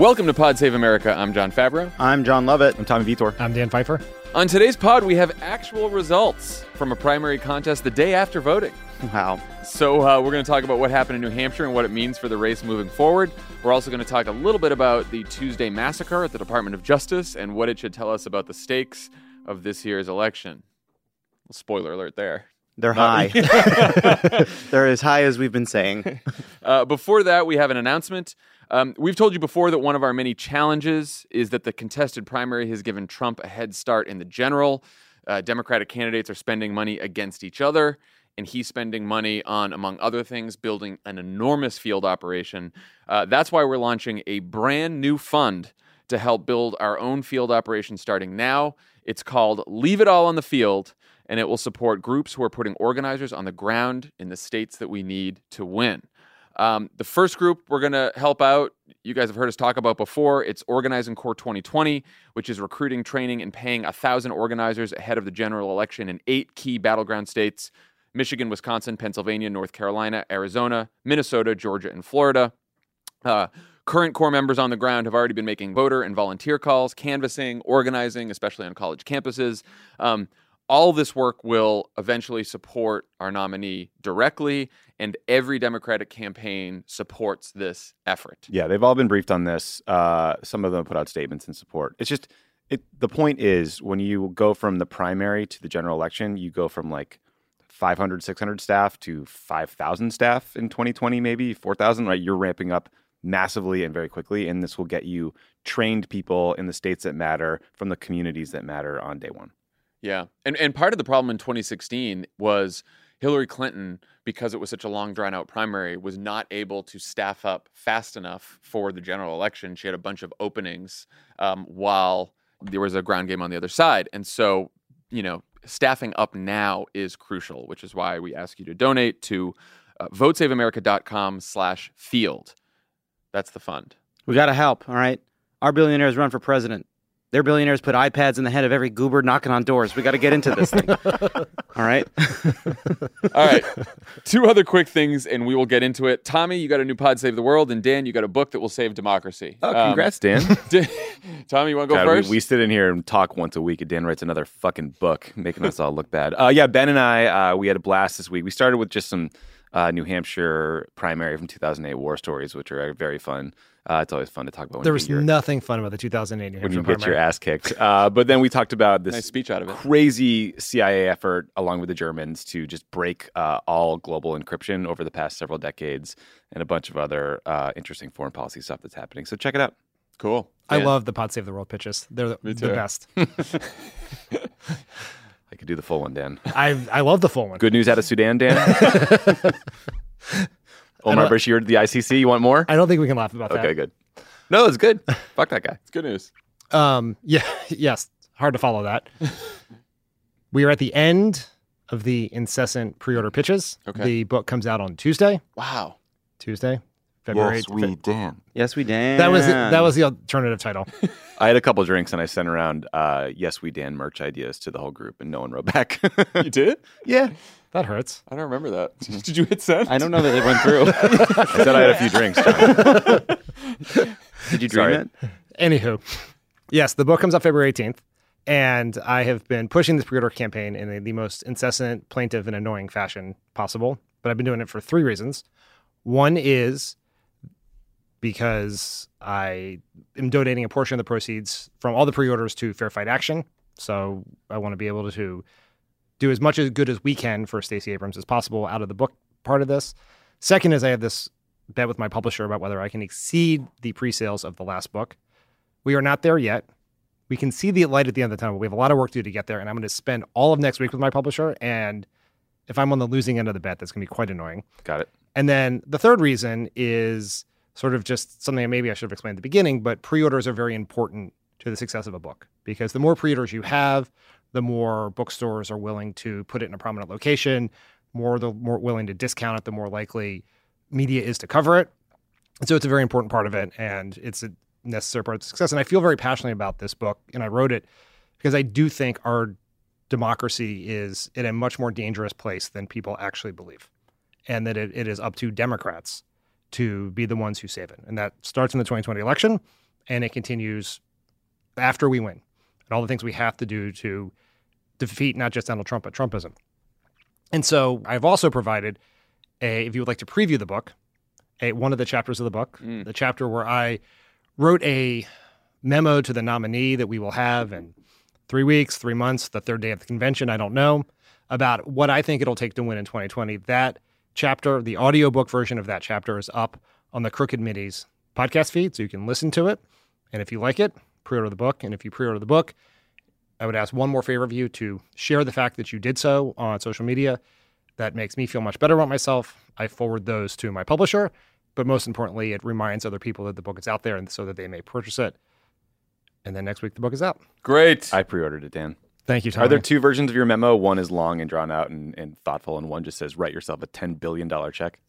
Welcome to Pod Save America. I'm Jon Favreau. I'm Jon Lovett. I'm Tommy Vitor. I'm Dan Pfeiffer. On today's pod, we have actual results from a primary contest the day after voting. Wow. So, uh, we're going to talk about what happened in New Hampshire and what it means for the race moving forward. We're also going to talk a little bit about the Tuesday massacre at the Department of Justice and what it should tell us about the stakes of this year's election. Spoiler alert there. They're high. They're as high as we've been saying. Uh, before that, we have an announcement. Um, we've told you before that one of our many challenges is that the contested primary has given Trump a head start in the general. Uh, Democratic candidates are spending money against each other, and he's spending money on, among other things, building an enormous field operation. Uh, that's why we're launching a brand new fund to help build our own field operation starting now. It's called Leave It All on the Field, and it will support groups who are putting organizers on the ground in the states that we need to win. Um, the first group we're going to help out, you guys have heard us talk about before. It's Organizing Corps 2020, which is recruiting, training, and paying a thousand organizers ahead of the general election in eight key battleground states Michigan, Wisconsin, Pennsylvania, North Carolina, Arizona, Minnesota, Georgia, and Florida. Uh, current corps members on the ground have already been making voter and volunteer calls, canvassing, organizing, especially on college campuses. Um, all this work will eventually support our nominee directly, and every Democratic campaign supports this effort. Yeah, they've all been briefed on this. Uh, some of them put out statements in support. It's just it. The point is, when you go from the primary to the general election, you go from like 500, 600 staff to 5,000 staff in 2020, maybe 4,000. Right, you're ramping up massively and very quickly, and this will get you trained people in the states that matter from the communities that matter on day one. Yeah. And and part of the problem in 2016 was Hillary Clinton, because it was such a long drawn out primary, was not able to staff up fast enough for the general election. She had a bunch of openings um, while there was a ground game on the other side. And so, you know, staffing up now is crucial, which is why we ask you to donate to uh, votesaveamerica.com slash field. That's the fund. We got to help, all right? Our billionaires run for president. Their billionaires put iPads in the head of every goober knocking on doors. We got to get into this thing. all right? All right. Two other quick things, and we will get into it. Tommy, you got a new pod save the world, and Dan, you got a book that will save democracy. Oh, Um, congrats, Dan. Dan- Tommy, you want to go God, we- first? We, sit in here and talk once a week, and Dan writes another fucking book, making us all look bad. Uh, yeah, Ben and I, uh, we had a blast this week. We started with just some uh, New Hampshire primary from 2008 war stories, which are very fun. Uh, it's always fun to talk about when There you was your, nothing fun about the 2008 New when you get your ass kicked. Uh, but then we talked about this nice speech out of it. crazy CIA effort, along with the Germans, to just break uh, all global encryption over the past several decades, and a bunch of other uh, interesting foreign policy stuff that's happening. So check it out. Cool. I Dan? love the Pod Save the World pitches. They're the, the best. I could do the full one, Dan. I I love the full one. Good news out of Sudan, Dan. Omar don't- Bashir to the ICC. You want more? I don't think we can laugh about that. Okay, good. No, it's good. Fuck that guy. It's good news. Um, yeah, yes, hard to follow that. we are at the end of the incessant pre-order pitches. Okay. The book comes out on Tuesday. Wow. Tuesday, February. Yes, Fe- Dan. yes, we did. that was that was the alternative title. I had a couple drinks and I sent around uh, "Yes, we Dan" merch ideas to the whole group, and no one wrote back. You did? yeah, That hurts. I don't remember that. Did you hit send? I don't know that it went through. I said I had a few drinks. John. Did you dream Sorry. it? Anywho, yes, the book comes out February 18th, and I have been pushing this pre-order campaign in the, the most incessant, plaintive, and annoying fashion possible. But I've been doing it for three reasons. One is because I am donating a portion of the proceeds from all the pre-orders to Fair Fight Action. So I want to be able to do as much as good as we can for Stacey Abrams as possible out of the book part of this. Second is I have this bet with my publisher about whether I can exceed the pre-sales of the last book. We are not there yet. We can see the light at the end of the tunnel. We have a lot of work to do to get there, and I'm going to spend all of next week with my publisher. And if I'm on the losing end of the bet, that's going to be quite annoying. Got it. And then the third reason is sort of just something that maybe I should have explained at the beginning, but pre-orders are very important to the success of a book because the more pre-orders you have, the more bookstores are willing to put it in a prominent location, more the more willing to discount it, the more likely media is to cover it. And so it's a very important part of it and it's a necessary part of success. And I feel very passionately about this book and I wrote it because I do think our democracy is in a much more dangerous place than people actually believe. And that it, it is up to Democrats to be the ones who save it. And that starts in the 2020 election and it continues after we win. And all the things we have to do to defeat not just Donald Trump, but Trumpism. And so I've also provided a, if you would like to preview the book, a, one of the chapters of the book, mm. the chapter where I wrote a memo to the nominee that we will have in three weeks, three months, the third day of the convention, I don't know, about what I think it'll take to win in 2020. That chapter, the audiobook version of that chapter is up on the Crooked Media podcast feed, so you can listen to it. And if you like it, pre-order the book. And if you pre-order the book, I would ask one more favor of you to share the fact that you did so on social media. That makes me feel much better about myself. I forward those to my publisher, but most importantly, it reminds other people that the book is out there and so that they may purchase it. And then next week the book is out. Great. I pre-ordered it, Dan. Thank you, Tom. Are there two versions of your memo? One is long and drawn out and, and thoughtful, and one just says write yourself a ten billion dollar check.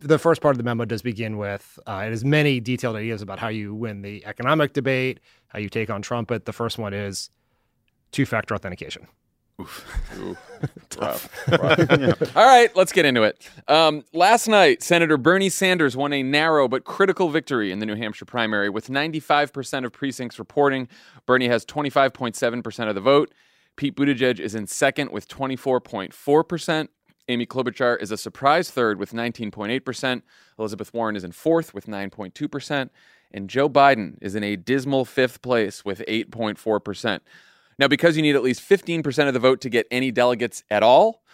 the first part of the memo does begin with uh, it has many detailed ideas about how you win the economic debate, how you take on Trump. But the first one is two-factor authentication. Rough. Rough. All right, let's get into it. Um, last night, Senator Bernie Sanders won a narrow but critical victory in the New Hampshire primary with 95% of precincts reporting. Bernie has 25.7% of the vote. Pete Buttigieg is in second with 24.4%. Amy Klobuchar is a surprise third with 19.8%. Elizabeth Warren is in fourth with 9.2%. And Joe Biden is in a dismal fifth place with 8.4%. Now, because you need at least 15% of the vote to get any delegates at all,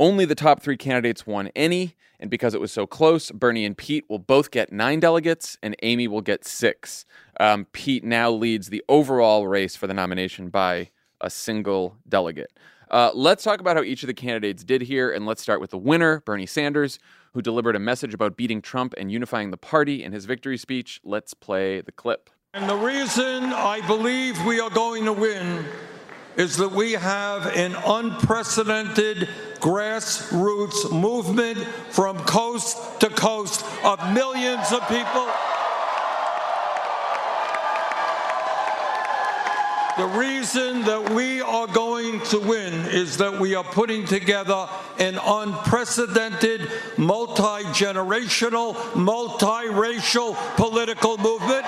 only the top three candidates won any. And because it was so close, Bernie and Pete will both get nine delegates, and Amy will get six. Um, Pete now leads the overall race for the nomination by a single delegate. Uh, let's talk about how each of the candidates did here, and let's start with the winner, Bernie Sanders, who delivered a message about beating Trump and unifying the party in his victory speech. Let's play the clip. And the reason I believe we are going to win is that we have an unprecedented grassroots movement from coast to coast of millions of people. The reason that we are going to win is that we are putting together an unprecedented, multi generational, multiracial political movement.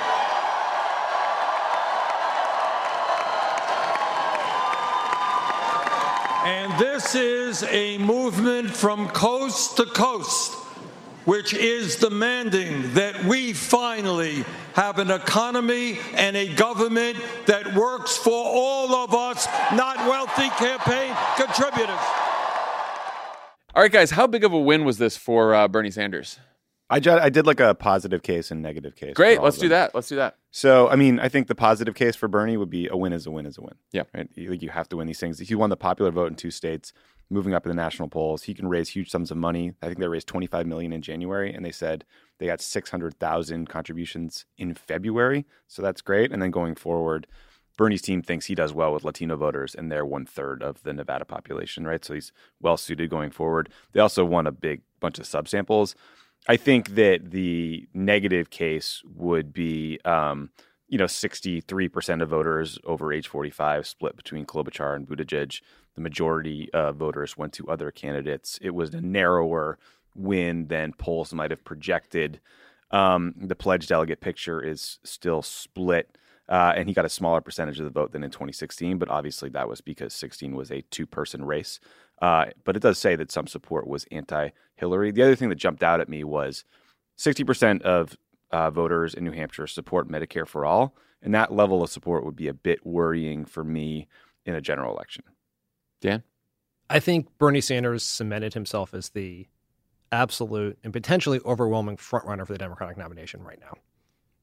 And this is a movement from coast to coast, which is demanding that we finally have an economy and a government that works for all of us, not wealthy campaign contributors. All right, guys, how big of a win was this for uh, Bernie Sanders? I, did like a positive case and negative case. Great, let's do that. Let's do that. So, I mean, I think the positive case for Bernie would be a win is a win is a win. Yeah. Right? You, like, you have to win these things. He won the popular vote in two states, moving up in the national polls. He can raise huge sums of money. I think they raised 25 million in January, and they said they got 600,000 contributions in February. So that's great. And then going forward, Bernie's team thinks he does well with Latino voters, and they're one third of the Nevada population, right? So he's well suited going forward. They also won a big bunch of subsamples. I think that the negative case would be um, you know, 63% of voters over age 45 split between Klobuchar and Buttigieg. The majority of voters went to other candidates. It was a narrower win than polls might have projected. Um, the pledge delegate picture is still split, uh, and he got a smaller percentage of the vote than in 2016. But obviously, that was because 16 was a two-person race. Uh, but it does say that some support was anti-Hillary. The other thing that jumped out at me was 60% of uh, voters in New Hampshire support Medicare for all, and that level of support would be a bit worrying for me in a general election. Dan, I think Bernie Sanders cemented himself as the absolute and potentially overwhelming frontrunner for the Democratic nomination right now.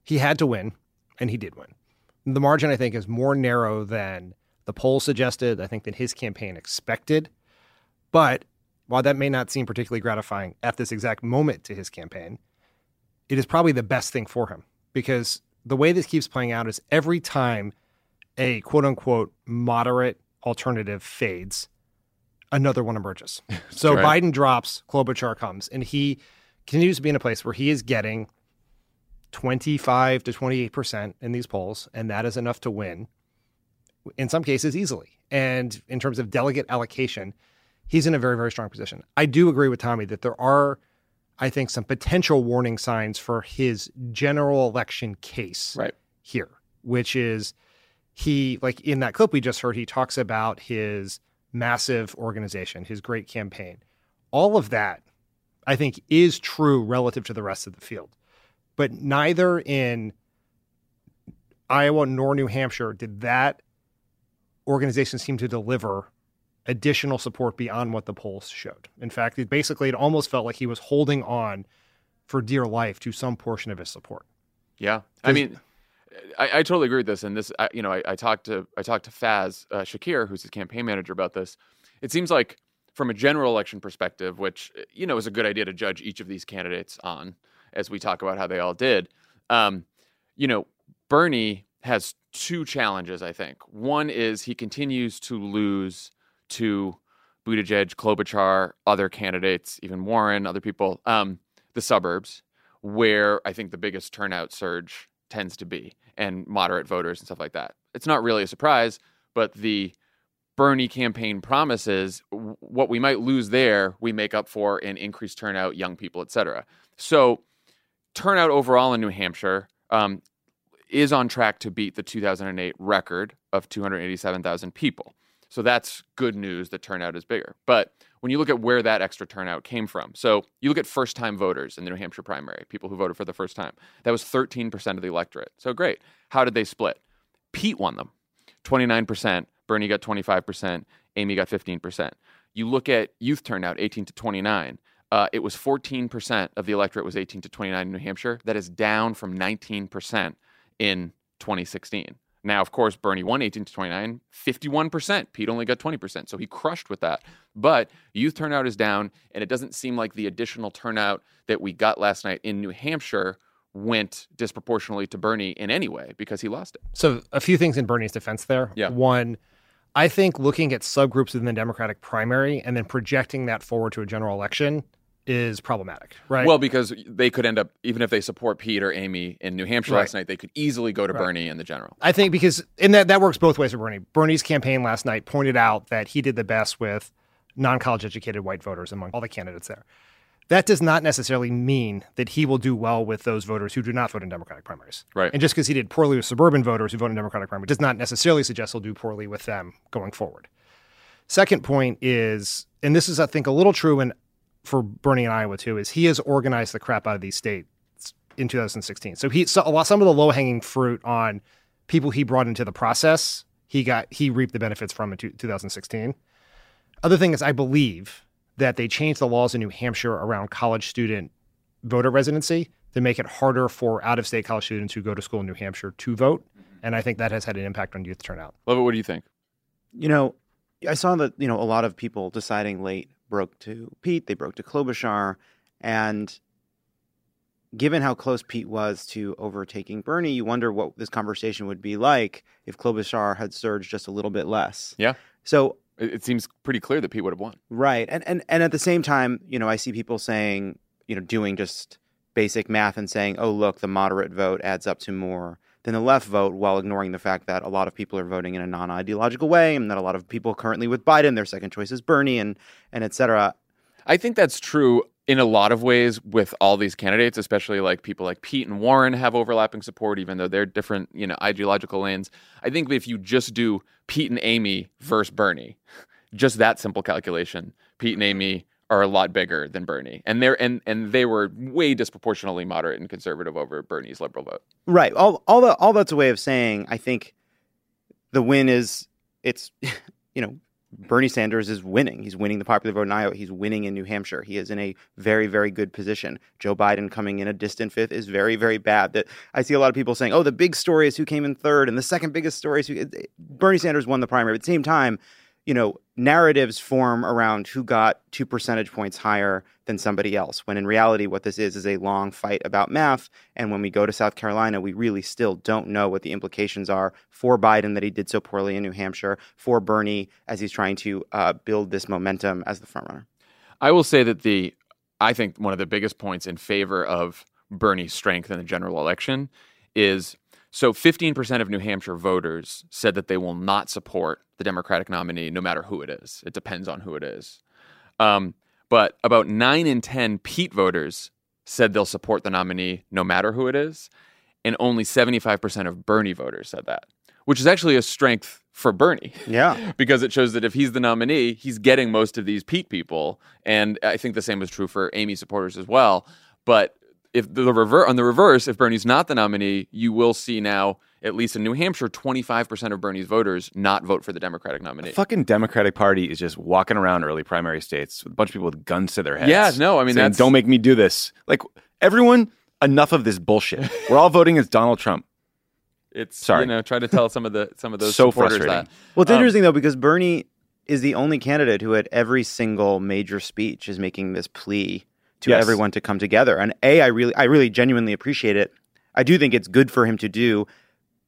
He had to win, and he did win. The margin, I think, is more narrow than the polls suggested. I think than his campaign expected. But while that may not seem particularly gratifying at this exact moment to his campaign, it is probably the best thing for him because the way this keeps playing out is every time a quote unquote moderate alternative fades, another one emerges. so right. Biden drops, Klobuchar comes, and he continues to be in a place where he is getting 25 to 28% in these polls, and that is enough to win, in some cases, easily. And in terms of delegate allocation, he's in a very, very strong position. I do agree with Tommy that there are, I think, some potential warning signs for his general election case right. here, which is he, like in that clip we just heard, he talks about his massive organization, his great campaign. All of that, I think, is true relative to the rest of the field. But neither in Iowa nor New Hampshire did that organization seem to deliver additional support beyond what the polls showed. In fact, it basically it almost felt like he was holding on for dear life to some portion of his support. Yeah, I mean, I, I, totally agree with this. And this, I, you know, I, I, talked to I talked to Faiz uh, Shakir, who's his campaign manager, about this. It seems like from a general election perspective, which you know is a good idea to judge each of these candidates on, as we talk about how they all did. Um, you know, Bernie has two challenges. I think one is he continues to lose to Buttigieg, Klobuchar, other candidates, even Warren, other people, um, the suburbs, where I think the biggest turnout surge tends to be, and moderate voters and stuff like that. It's not really a surprise, but the Bernie campaign promises what we might lose there, we make up for in increased turnout, young people, et cetera. So, turnout overall in New Hampshire um, is on track to beat the 2008 record of 287,000 people. So that's good news that turnout is bigger. But when you look at where that extra turnout came from, so you look at first time voters in the New Hampshire primary, people who voted for the first time, that was 13% of the electorate. So great. How did they split? Pete won them 29%, Bernie got 25%, Amy got 15%. You look at youth turnout, 18 to 29. Uh, it was 14% of the electorate was 18 to 29 in New Hampshire. That is down from 19% in 2016. Now, of course, Bernie won 18 to 29, 51%. Pete only got 20%. So he crushed with that. But youth turnout is down, and it doesn't seem like the additional turnout that we got last night in New Hampshire went disproportionately to Bernie in any way because he lost it. So, a few things in Bernie's defense there. Yeah. One, I think looking at subgroups within the Democratic primary and then projecting that forward to a general election is problematic, right? Well, because they could end up, even if they support Pete or Amy in New Hampshire Right. last night, they could easily go to Right. Bernie in the general. I think because and that that works both ways for Bernie. Bernie's campaign last night pointed out that he did the best with non-college educated white voters among all the candidates there. That does not necessarily mean that he will do well with those voters who do not vote in Democratic primaries. Right. And just because he did poorly with suburban voters who vote in Democratic primary does not necessarily suggest he'll do poorly with them going forward. Second point is, and this is I think a little true in for Bernie in Iowa too, is he has organized the crap out of these states in 2016. So he so a lot some of the low hanging fruit on people he brought into the process, he got he reaped the benefits from in 2016. Other thing is, I believe that they changed the laws in New Hampshire around college student voter residency to make it harder for out of state college students who go to school in New Hampshire to vote. And I think that has had an impact on youth turnout. Love it. what do you think? You know, I saw that you know a lot of people deciding late broke to Pete. They broke to Klobuchar, and given how close Pete was to overtaking Bernie, you wonder what this conversation would be like if Klobuchar had surged just a little bit less. Yeah. So It, it seems pretty clear that Pete would have won. Right. And, and and at the same time, you know, I see people saying, you know, doing just basic math and saying, oh, look, the moderate vote adds up to more than the left vote, while ignoring the fact that a lot of people are voting in a non-ideological way, and that a lot of people currently with Biden, their second choice is Bernie, and and et cetera. I think that's true in a lot of ways with all these candidates, especially like people like Pete and Warren have overlapping support, even though they're different, you know, ideological lanes. I think if you just do Pete and Amy versus Bernie, just that simple calculation, Pete and Amy are a lot bigger than Bernie, and they're and and they were way disproportionately moderate and conservative over Bernie's liberal vote. Right. All all that all that's a way of saying I think the win is it's you know Bernie Sanders is winning. He's winning the popular vote in Iowa. He's winning in New Hampshire. He is in a very, very good position. Joe Biden coming in a distant fifth is very, very bad. That I see a lot of people saying, "Oh, the big story is who came in third, and the second biggest story is who." Bernie Sanders won the primary. But at the same time, you know, narratives form around who got two percentage points higher than somebody else. When in reality, what this is is a long fight about math. And when we go to South Carolina, we really still don't know what the implications are for Biden that he did so poorly in New Hampshire, for Bernie as he's trying to uh, build this momentum as the frontrunner. I will say that the, I think one of the biggest points in favor of Bernie's strength in the general election is so 15% of New Hampshire voters said that they will not support the Democratic nominee, no matter who it is. It depends on who it is. Um, but about 9 in 10 Pete voters said they'll support the nominee, no matter who it is. And only 75% of Bernie voters said that, which is actually a strength for Bernie. Yeah. because it shows that if he's the nominee, he's getting most of these Pete people. And I think the same is true for Amy supporters as well. But if the rever- on the reverse, if Bernie's not the nominee, you will see now, at least in New Hampshire, 25% of Bernie's voters not vote for the Democratic nominee. The fucking Democratic Party is just walking around early primary states with a bunch of people with guns to their heads. Yeah, no, I mean, saying, that's- don't make me do this. Like everyone, enough of this bullshit. We're all voting as Donald Trump. It's Sorry. you know, try to tell some of the some of those So supporters frustrating. that. Well, it's Um, interesting though because Bernie is the only candidate who, at every single major speech, is making this plea to Yes. everyone to come together. And a, I really, I really genuinely appreciate it. I do think it's good for him to do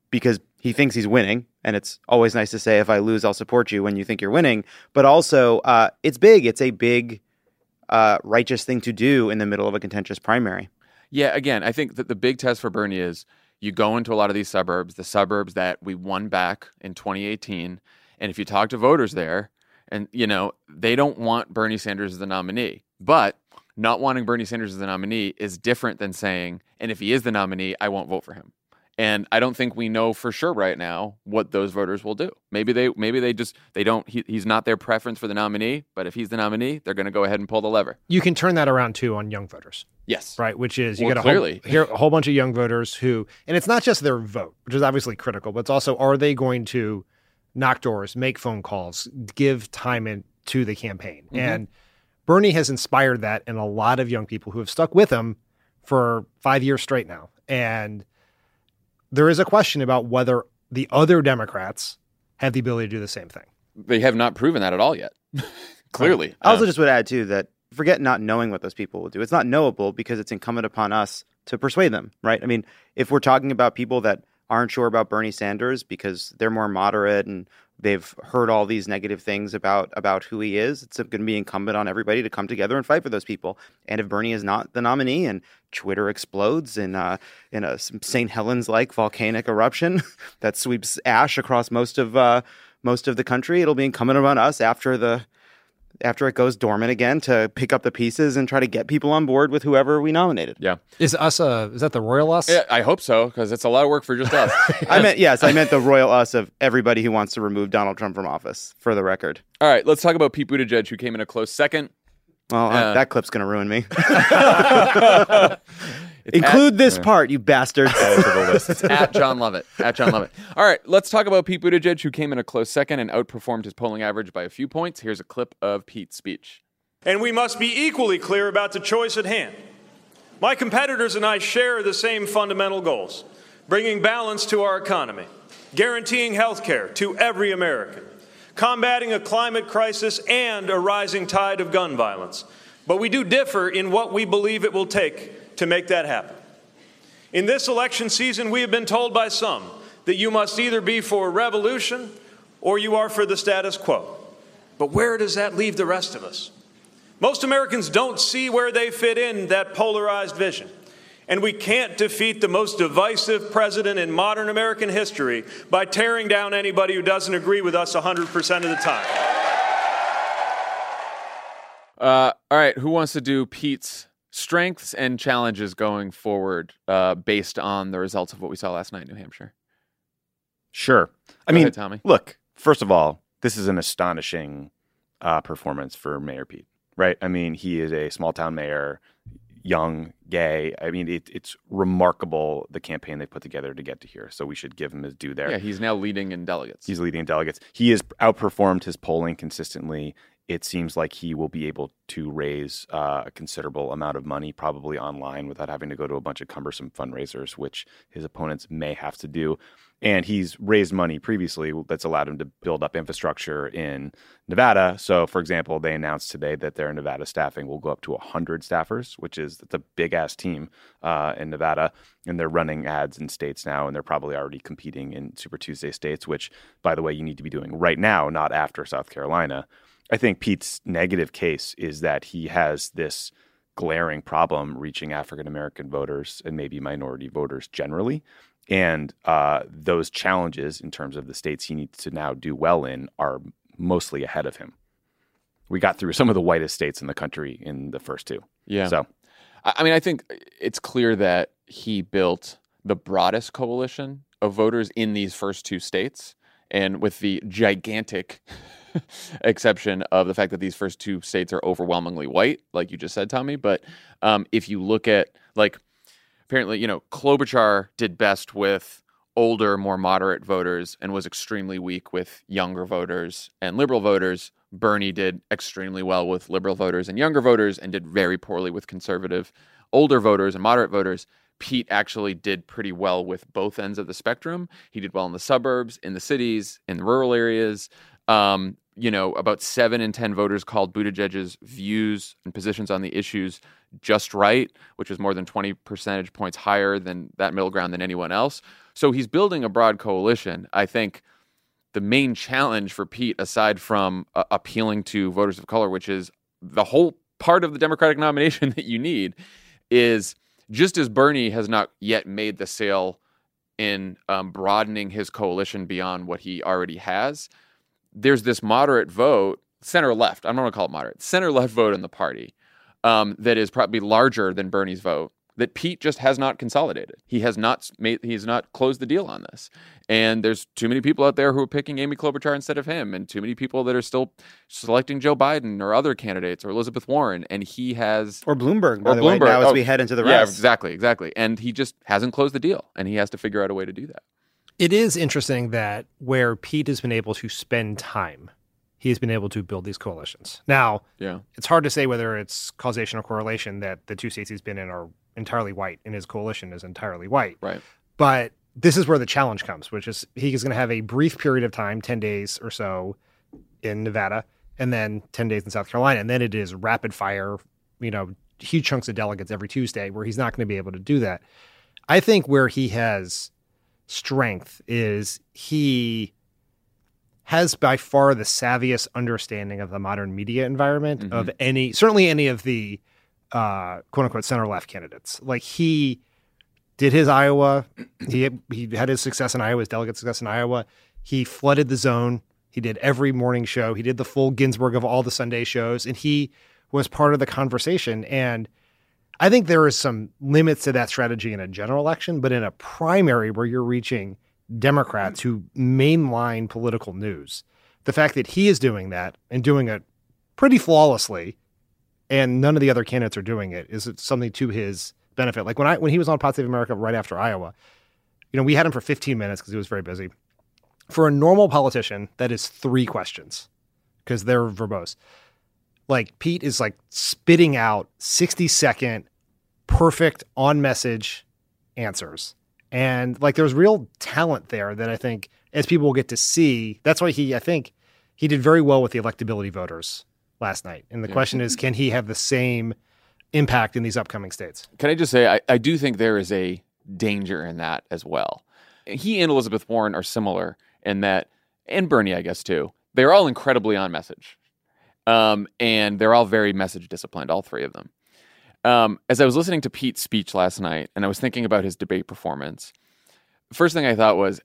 because he thinks he's winning, and it's always nice to say, "If I lose, I'll support you." When you think you're winning, but also uh, it's big. It's a big, uh, righteous thing to do in the middle of a contentious primary. Yeah, again, I think that the big test for Bernie is you go into a lot of these suburbs, the suburbs that we won back in 2018, and if you talk to voters there, and you know they don't want Bernie Sanders as the nominee, but not wanting Bernie Sanders as the nominee is different than saying, and if he is the nominee, I won't vote for him. And I don't think we know for sure right now what those voters will do. Maybe they maybe they just they don't he, he's not their preference for the nominee, but if he's the nominee, they're going to go ahead and pull the lever. You can turn that around too on young voters. Yes. right? Which is you Well, got a whole, here, a whole bunch of young voters who, and it's not just their vote, which is obviously critical, but it's also are they going to knock doors, make phone calls, give time in, to the campaign? Mm-hmm. And Bernie has inspired that in a lot of young people who have stuck with him for five years straight now. And there is a question about whether the other Democrats have the ability to do the same thing. They have not proven that at all yet. clearly. I also Um, just would add too that forget not knowing what those people will do. It's not knowable because it's incumbent upon us to persuade them, right? I mean, if we're talking about people that aren't sure about Bernie Sanders because they're more moderate and they've heard all these negative things about about who he is, it's going to be incumbent on everybody to come together and fight for those people. And if Bernie is not the nominee and Twitter explodes in uh, in a St. Helens like volcanic eruption that sweeps ash across most of uh, most of the country, it'll be incumbent upon us after the after it goes dormant again to pick up the pieces and try to get people on board with whoever we nominated. yeah. Is us a, is that the royal us? Yeah, I hope so because it's a lot of work for just us. I meant yes, I meant the royal us of everybody who wants to remove Donald Trump from office. For the record, All right, let's talk about Pete Buttigieg, who came in a close second. well, uh, that clip's gonna ruin me. It's Include this part, you bastards. at, at Jon Lovett. At Jon Lovett. All right, let's talk about Pete Buttigieg, who came in a close second and outperformed his polling average by a few points. Here's a clip of Pete's speech. And we must be equally clear about the choice at hand. My competitors and I share the same fundamental goals bringing balance to our economy, guaranteeing health care to every American, combating a climate crisis and a rising tide of gun violence. But we do differ in what we believe it will take to make that happen. In this election season, we have been told by some that you must either be for revolution or you are for the status quo. But where does that leave the rest of us? Most Americans don't see where they fit in that polarized vision. And we can't defeat the most divisive president in modern American history by tearing down anybody who doesn't agree with us 100% of the time. Uh, all right, who wants to do Pete's strengths and challenges going forward uh, based on the results of what we saw last night in New Hampshire? Sure. I Go mean, ahead, Tommy. look, first of all, this is an astonishing uh, performance for Mayor Pete, right? I mean, he is a small town mayor, young, gay. I mean, it, it's remarkable the campaign they put together to get to here. So we should give him his due there. Yeah, he's now leading in delegates. He's leading in delegates. He has outperformed his polling consistently. It seems like he will be able to raise uh, a considerable amount of money, probably online, without having to go to a bunch of cumbersome fundraisers, which his opponents may have to do. And he's raised money previously that's allowed him to build up infrastructure in Nevada. So, for example, they announced today that their Nevada staffing will go up to 100 staffers, which is a big ass team uh, in Nevada. And they're running ads in states now, and they're probably already competing in Super Tuesday states, which, by the way, you need to be doing right now, not after South Carolina. I think Pete's negative case is that he has this glaring problem reaching African American voters and maybe minority voters generally. And uh, those challenges in terms of the states he needs to now do well in are mostly ahead of him. We got through some of the whitest states in the country in the first two. Yeah. So I I mean, I think it's clear that he built the broadest coalition of voters in these first two states. And with the gigantic exception of the fact that these first two states are overwhelmingly white, like you just said, Tommy. But um, if you look at, like, apparently, you know, Klobuchar did best with older, more moderate voters and was extremely weak with younger voters and liberal voters. Bernie did extremely well with liberal voters and younger voters and did very poorly with conservative older voters and moderate voters. Pete actually did pretty well with both ends of the spectrum. He did well in the suburbs, in the cities, in the rural areas. Um, you know, about seven in 10 voters called Buttigieg's views and positions on the issues just right, which was more than 20 percentage points higher than that middle ground than anyone else. So he's building a broad coalition. I think the main challenge for Pete, aside from uh, appealing to voters of color, which is the whole part of the Democratic nomination that you need, is just as Bernie has not yet made the sale in um, broadening his coalition beyond what he already has, there's this moderate vote, center left. I'm not going to call it moderate, center left vote in the party um, that is probably larger than Bernie's vote. That Pete just has not consolidated. He has not made. He's not closed the deal on this. And there's too many people out there who are picking Amy Klobuchar instead of him, and too many people that are still selecting Joe Biden or other candidates or Elizabeth Warren. And he has Or Bloomberg, by or the way, Bloomberg. now as Oh, we head into the yeah, rest. exactly, exactly. And he just hasn't closed the deal, and he has to figure out a way to do that. It is interesting that where Pete has been able to spend time, he has been able to build these coalitions. Now, Yeah. it's hard to say whether it's causation or correlation that the two states he's been in are entirely white and his coalition is entirely white. Right. But this is where the challenge comes, which is he is going to have a brief period of time, 10 days or so in Nevada, and then 10 days in South Carolina. And then it is rapid fire, you know, huge chunks of delegates every Tuesday where he's not going to be able to do that. I think where he has strength is he has by far the savviest understanding of the modern media environment of any certainly any of the uh, quote unquote center left candidates. Like he did his Iowa, he he had his success in Iowa, his delegate success in Iowa. He flooded the zone. He did every morning show. He did the full Ginsburg of all the Sunday shows, and he was part of the conversation. And I think there is some limits to that strategy in a general election, but in a primary where you're reaching Democrats who mainline political news, the fact that he is doing that and doing it pretty flawlessly, and none of the other candidates are doing it, is something to his benefit. Like when I when he was on Pod Save America right after Iowa, you know, we had him for 15 minutes because he was very busy. For a normal politician, that is three questions because they're verbose. Like Pete is like spitting out 60 second, perfect on message answers. And like there's real talent there that I think as people will get to see, that's why he, I think he did very well with the electability voters last night. And the Yeah. question is, can he have the same impact in these upcoming states? Can I just say, I, I do think there is a danger in that as well. He and Elizabeth Warren are similar in that, and Bernie, I guess, too. They're all incredibly on message. Um, and they're all very message disciplined, all three of them. Um, as I was listening to Pete's speech last night, and I was thinking about his debate performance, first thing I thought was,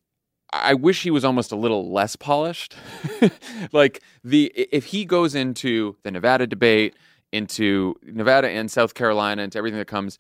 I wish he was almost a little less polished. like the if he goes into the Nevada debate, into Nevada and South Carolina, into everything that comes,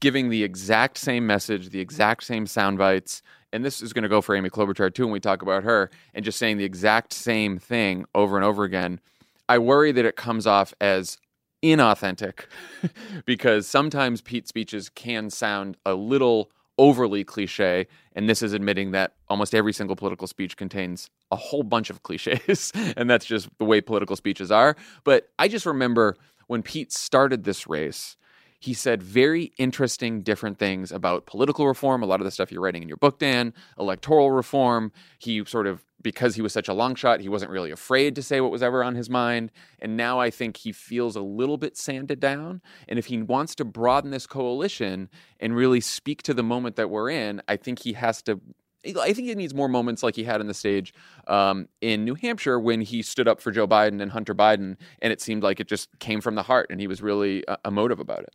giving the exact same message, the exact same sound bites, and this is going to go for Amy Klobuchar too when we talk about her, and just saying the exact same thing over and over again. I worry that it comes off as inauthentic because sometimes Pete's speeches can sound a little overly cliche. And this is admitting that almost every single political speech contains a whole bunch of cliches. and that's just the way political speeches are. But I just remember when Pete started this race, he said very interesting, different things about political reform, a lot of the stuff you're writing in your book, Dan, electoral reform. He sort of, because he was such a long shot, he wasn't really afraid to say what was ever on his mind. And now I think he feels a little bit sanded down. And if he wants to broaden this coalition and really speak to the moment that we're in, I think he has to I think he needs more moments like he had on the stage um, in New Hampshire when he stood up for Joe Biden and Hunter Biden, and it seemed like it just came from the heart, and he was really uh, emotive about it.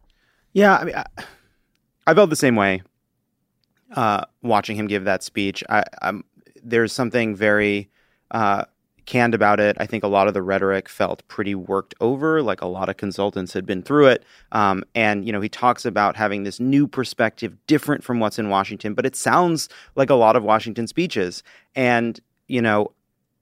Yeah, I mean, I, I felt the same way uh, watching him give that speech. I, I'm, there's something very uh, canned about it. I think a lot of the rhetoric felt pretty worked over, like a lot of consultants had been through it. Um, and, you know, he talks about having this new perspective different from what's in Washington, but it sounds like a lot of Washington speeches. And, you know,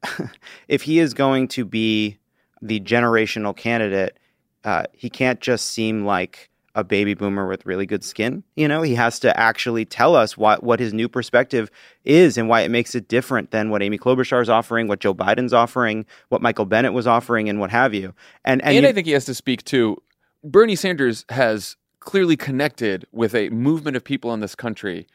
if he is going to be the generational candidate, uh, he can't just seem like a baby boomer with really good skin. You know, he has to actually tell us what what his new perspective is and why it makes it different than what Amy Klobuchar is offering, what Joe Biden's offering, what Michael Bennet was offering, and what have you. And and, and you, I think he has to speak to Bernie Sanders has clearly connected with a movement of people in this country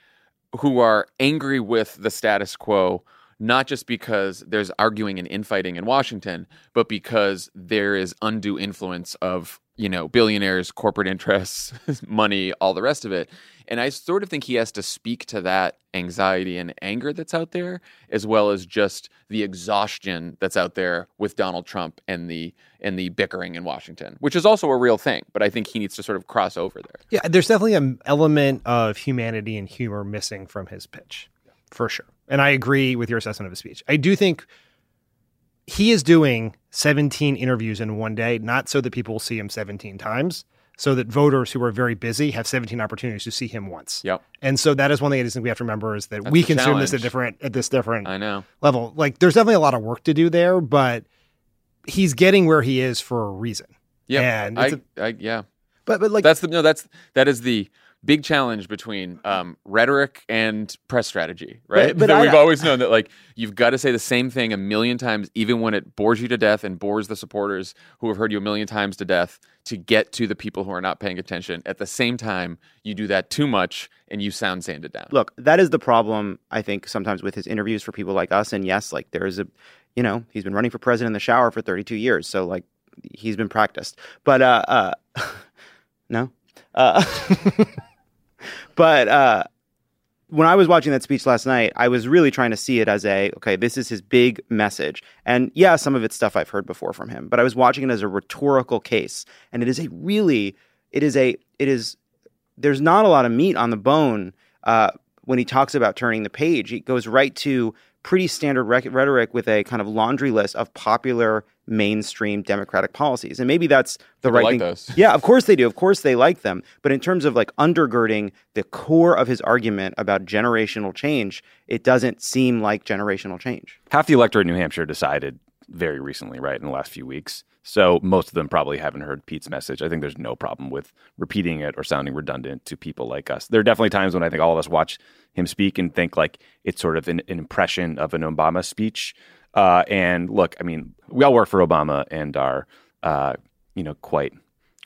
who are angry with the status quo not just because there's arguing and infighting in Washington, but because there is undue influence of, you know, billionaires, corporate interests, money, all the rest of it. And I sort of think he has to speak to that anxiety and anger that's out there, as well as just the exhaustion that's out there with Donald Trump and the and the bickering in Washington, which is also a real thing. But I think he needs to sort of cross over there. Yeah, there's definitely an element of humanity and humor missing from his pitch, for sure. And I agree with your assessment of his speech. I do think he is doing 17 interviews in one day, not so that people will see him 17 times, so that voters who are very busy have 17 opportunities to see him once. Yep. And so that is one thing I just think we have to remember is that That's we consume this at different at this different I know. level. Like there's definitely a lot of work to do there, but he's getting where he is for a reason. Yeah. And I, a- I, yeah. but but like that's the no that's that is the big challenge between um, rhetoric and press strategy right? But- but that I- we've always known that like you've got to say the same thing a million times even when it bores you to death and bores the supporters who have heard you a million times to death to get to the people who are not paying attention. At the same time you do that too much and you sound sanded down. Look, that is the problem I think sometimes with his interviews for people like us. And yes, like there is a, you know, he's been running for president in the shower for 32 years, so like he's been practiced. But uh, uh no, uh, but uh, when I was watching that speech last night, I was really trying to see it as a okay, this is his big message. And yeah, some of it's stuff I've heard before from him, but I was watching it as a rhetorical case, and it is a really, it is a, it is there's not a lot of meat on the bone uh, when he talks about turning the page. He goes right to pretty standard rhetoric with a kind of laundry list of popular mainstream Democratic policies, and maybe that's the People right like thing. those. Yeah, of course they do. Of course they like them. But in terms of like undergirding the core of his argument about generational change, it doesn't seem like generational change. half the electorate in New Hampshire decided very recently, right, in the last few weeks. So most of them probably haven't heard Pete's message. I think there's no problem with repeating it or sounding redundant to people like us. There are definitely times when I think all of us watch him speak and think like it's sort of an, an impression of an Obama speech. Uh, and look, I mean, we all work for Obama and are, uh, you know, quite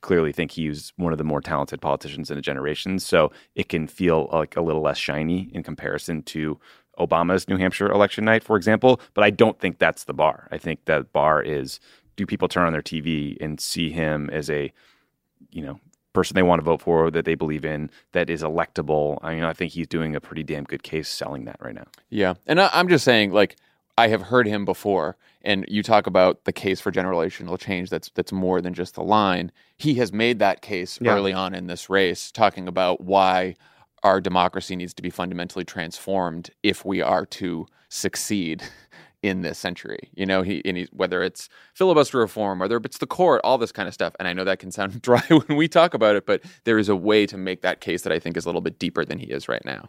clearly think he's one of the more talented politicians in a generation. So it can feel like a little less shiny in comparison to Obama's New Hampshire election night, for example. But I don't think that's the bar. I think that bar is do people turn on their TV and see him as a, you know, person they want to vote for that they believe in that is electable. I mean, I think he's doing a pretty damn good case selling that right now. Yeah, and I, I'm just saying, like, I have heard him before, and you talk about the case for generational change. That's that's more than just the line. He has made that case Yeah. early on in this race, talking about why our democracy needs to be fundamentally transformed if we are to succeed in this century. You know, he and he, whether it's filibuster reform, whether it's the court, all this kind of stuff. And I know that can sound dry when we talk about it, but there is a way to make that case that I think is a little bit deeper than he is right now.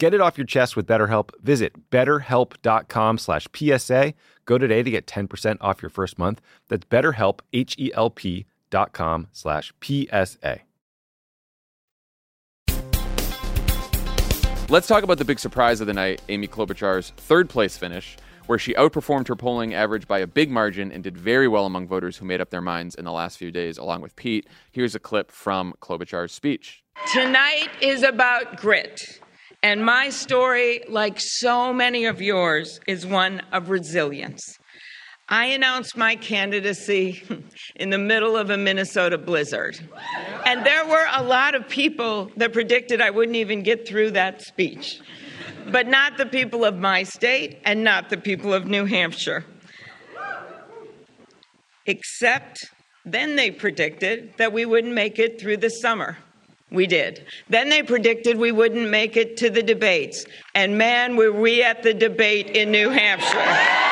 Get it off your chest with BetterHelp. Visit betterhelp.com slash PSA. Go today to get 10% off your first month. That's betterhelp, H-E-L-P dot com slash PSA. Let's talk about the big surprise of the night, Amy Klobuchar's third place finish, where she outperformed her polling average by a big margin and did very well among voters who made up their minds in the last few days, along with Pete. Here's a clip from Klobuchar's speech. Tonight is about grit. And my story, like so many of yours, is one of resilience. I announced my candidacy in the middle of a Minnesota blizzard. And there were a lot of people that predicted I wouldn't even get through that speech. But not the people of my state and not the people of New Hampshire. Except then they predicted that we wouldn't make it through the summer. We did. Then they predicted we wouldn't make it to the debates. And man, were we at the debate in New Hampshire.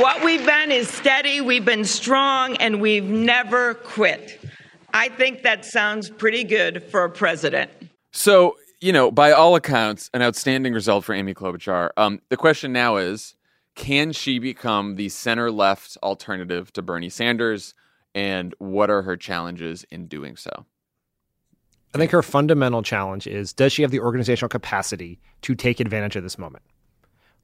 What we've been is steady, we've been strong, and we've never quit. I think that sounds pretty good for a president. So, you know, by all accounts, an outstanding result for Amy Klobuchar. Um, the question now is can she become the center left alternative to Bernie Sanders? And what are her challenges in doing so? I think her fundamental challenge is does she have the organizational capacity to take advantage of this moment?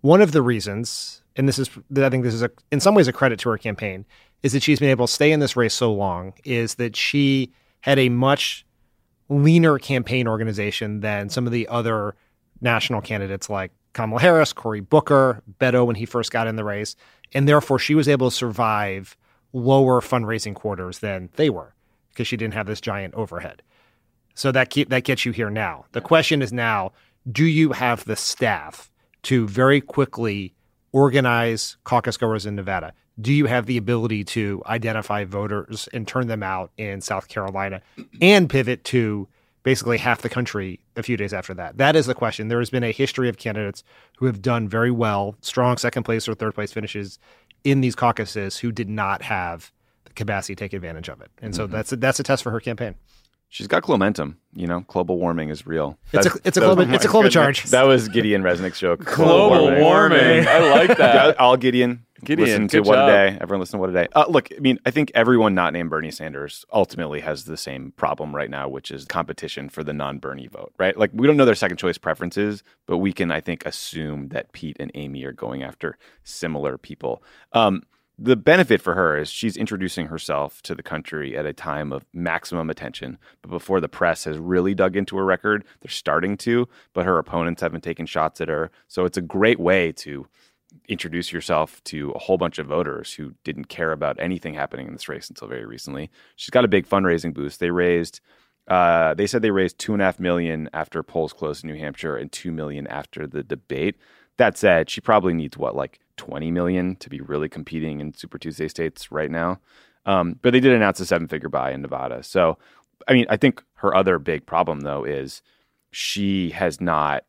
One of the reasons, and this is, I think this is a, in some ways a credit to her campaign, is that she's been able to stay in this race so long, is that she had a much leaner campaign organization than some of the other national candidates like Kamala Harris, Cory Booker, Beto when he first got in the race. And therefore, she was able to survive lower fundraising quarters than they were because she didn't have this giant overhead. So that keep, that gets you here now. The question is now, do you have the staff to very quickly organize caucus goers in Nevada? Do you have the ability to identify voters and turn them out in South Carolina and pivot to basically half the country a few days after that? That is the question. There has been a history of candidates who have done very well, strong second place or third place finishes in these caucuses who did not have the capacity to take advantage of it. And so Mhm. that's a, that's a test for her campaign. She's got momentum. You know, global warming is real. It's a- it's a global- it's a my global goodness. charge. That was Gideon Resnick's joke. Global warming. I like that. Yeah, all Gideon. Gideon, Listen to what job. a day. Everyone listen to what a day. Uh, look, I mean, I think everyone not named Bernie Sanders ultimately has the same problem right now, which is competition for the non-Bernie vote. Right? Like we don't know their second choice preferences, but we can, I think, assume that Pete and Amy are going after similar people. Um, the benefit for her is she's introducing herself to the country at a time of maximum attention. But before the press has really dug into her record, they're starting to, but her opponents haven't taken shots at her. So it's a great way to introduce yourself to a whole bunch of voters who didn't care about anything happening in this race until very recently. She's got a big fundraising boost. They raised uh, they said they raised two and a half million after polls closed in New Hampshire and two million after the debate. That said, she probably needs what like twenty million to be really competing in Super Tuesday states right now. Um, but they did announce a seven-figure buy in Nevada. So, I mean, I think her other big problem though is she has not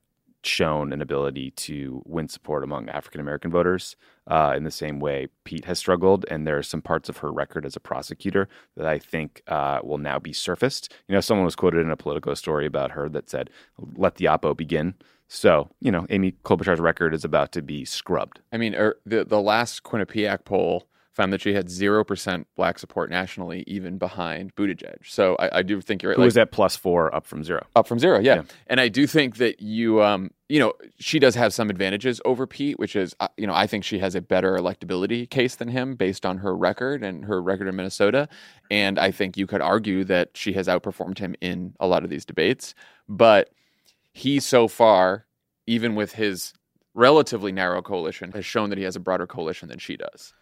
shown an ability to win support among African American voters uh, in the same way Pete has struggled. And there are some parts of her record as a prosecutor that I think uh, will now be surfaced. You know, someone was quoted in a Politico story about her that said, "Let the oppo begin." So, you know, Amy Klobuchar's record is about to be scrubbed. I mean, er, the the last Quinnipiac poll found that she had zero percent black support nationally, even behind Buttigieg. So I, I do think you're right. Who like, was at plus four, up from zero. up from zero, yeah. Yeah. And I do think that you, um, you know, she does have some advantages over Pete, which is, uh, you know, I think she has a better electability case than him based on her record and her record in Minnesota. And I think you could argue that she has outperformed him in a lot of these debates. But he so far, even with his relatively narrow coalition, has shown that he has a broader coalition than she does.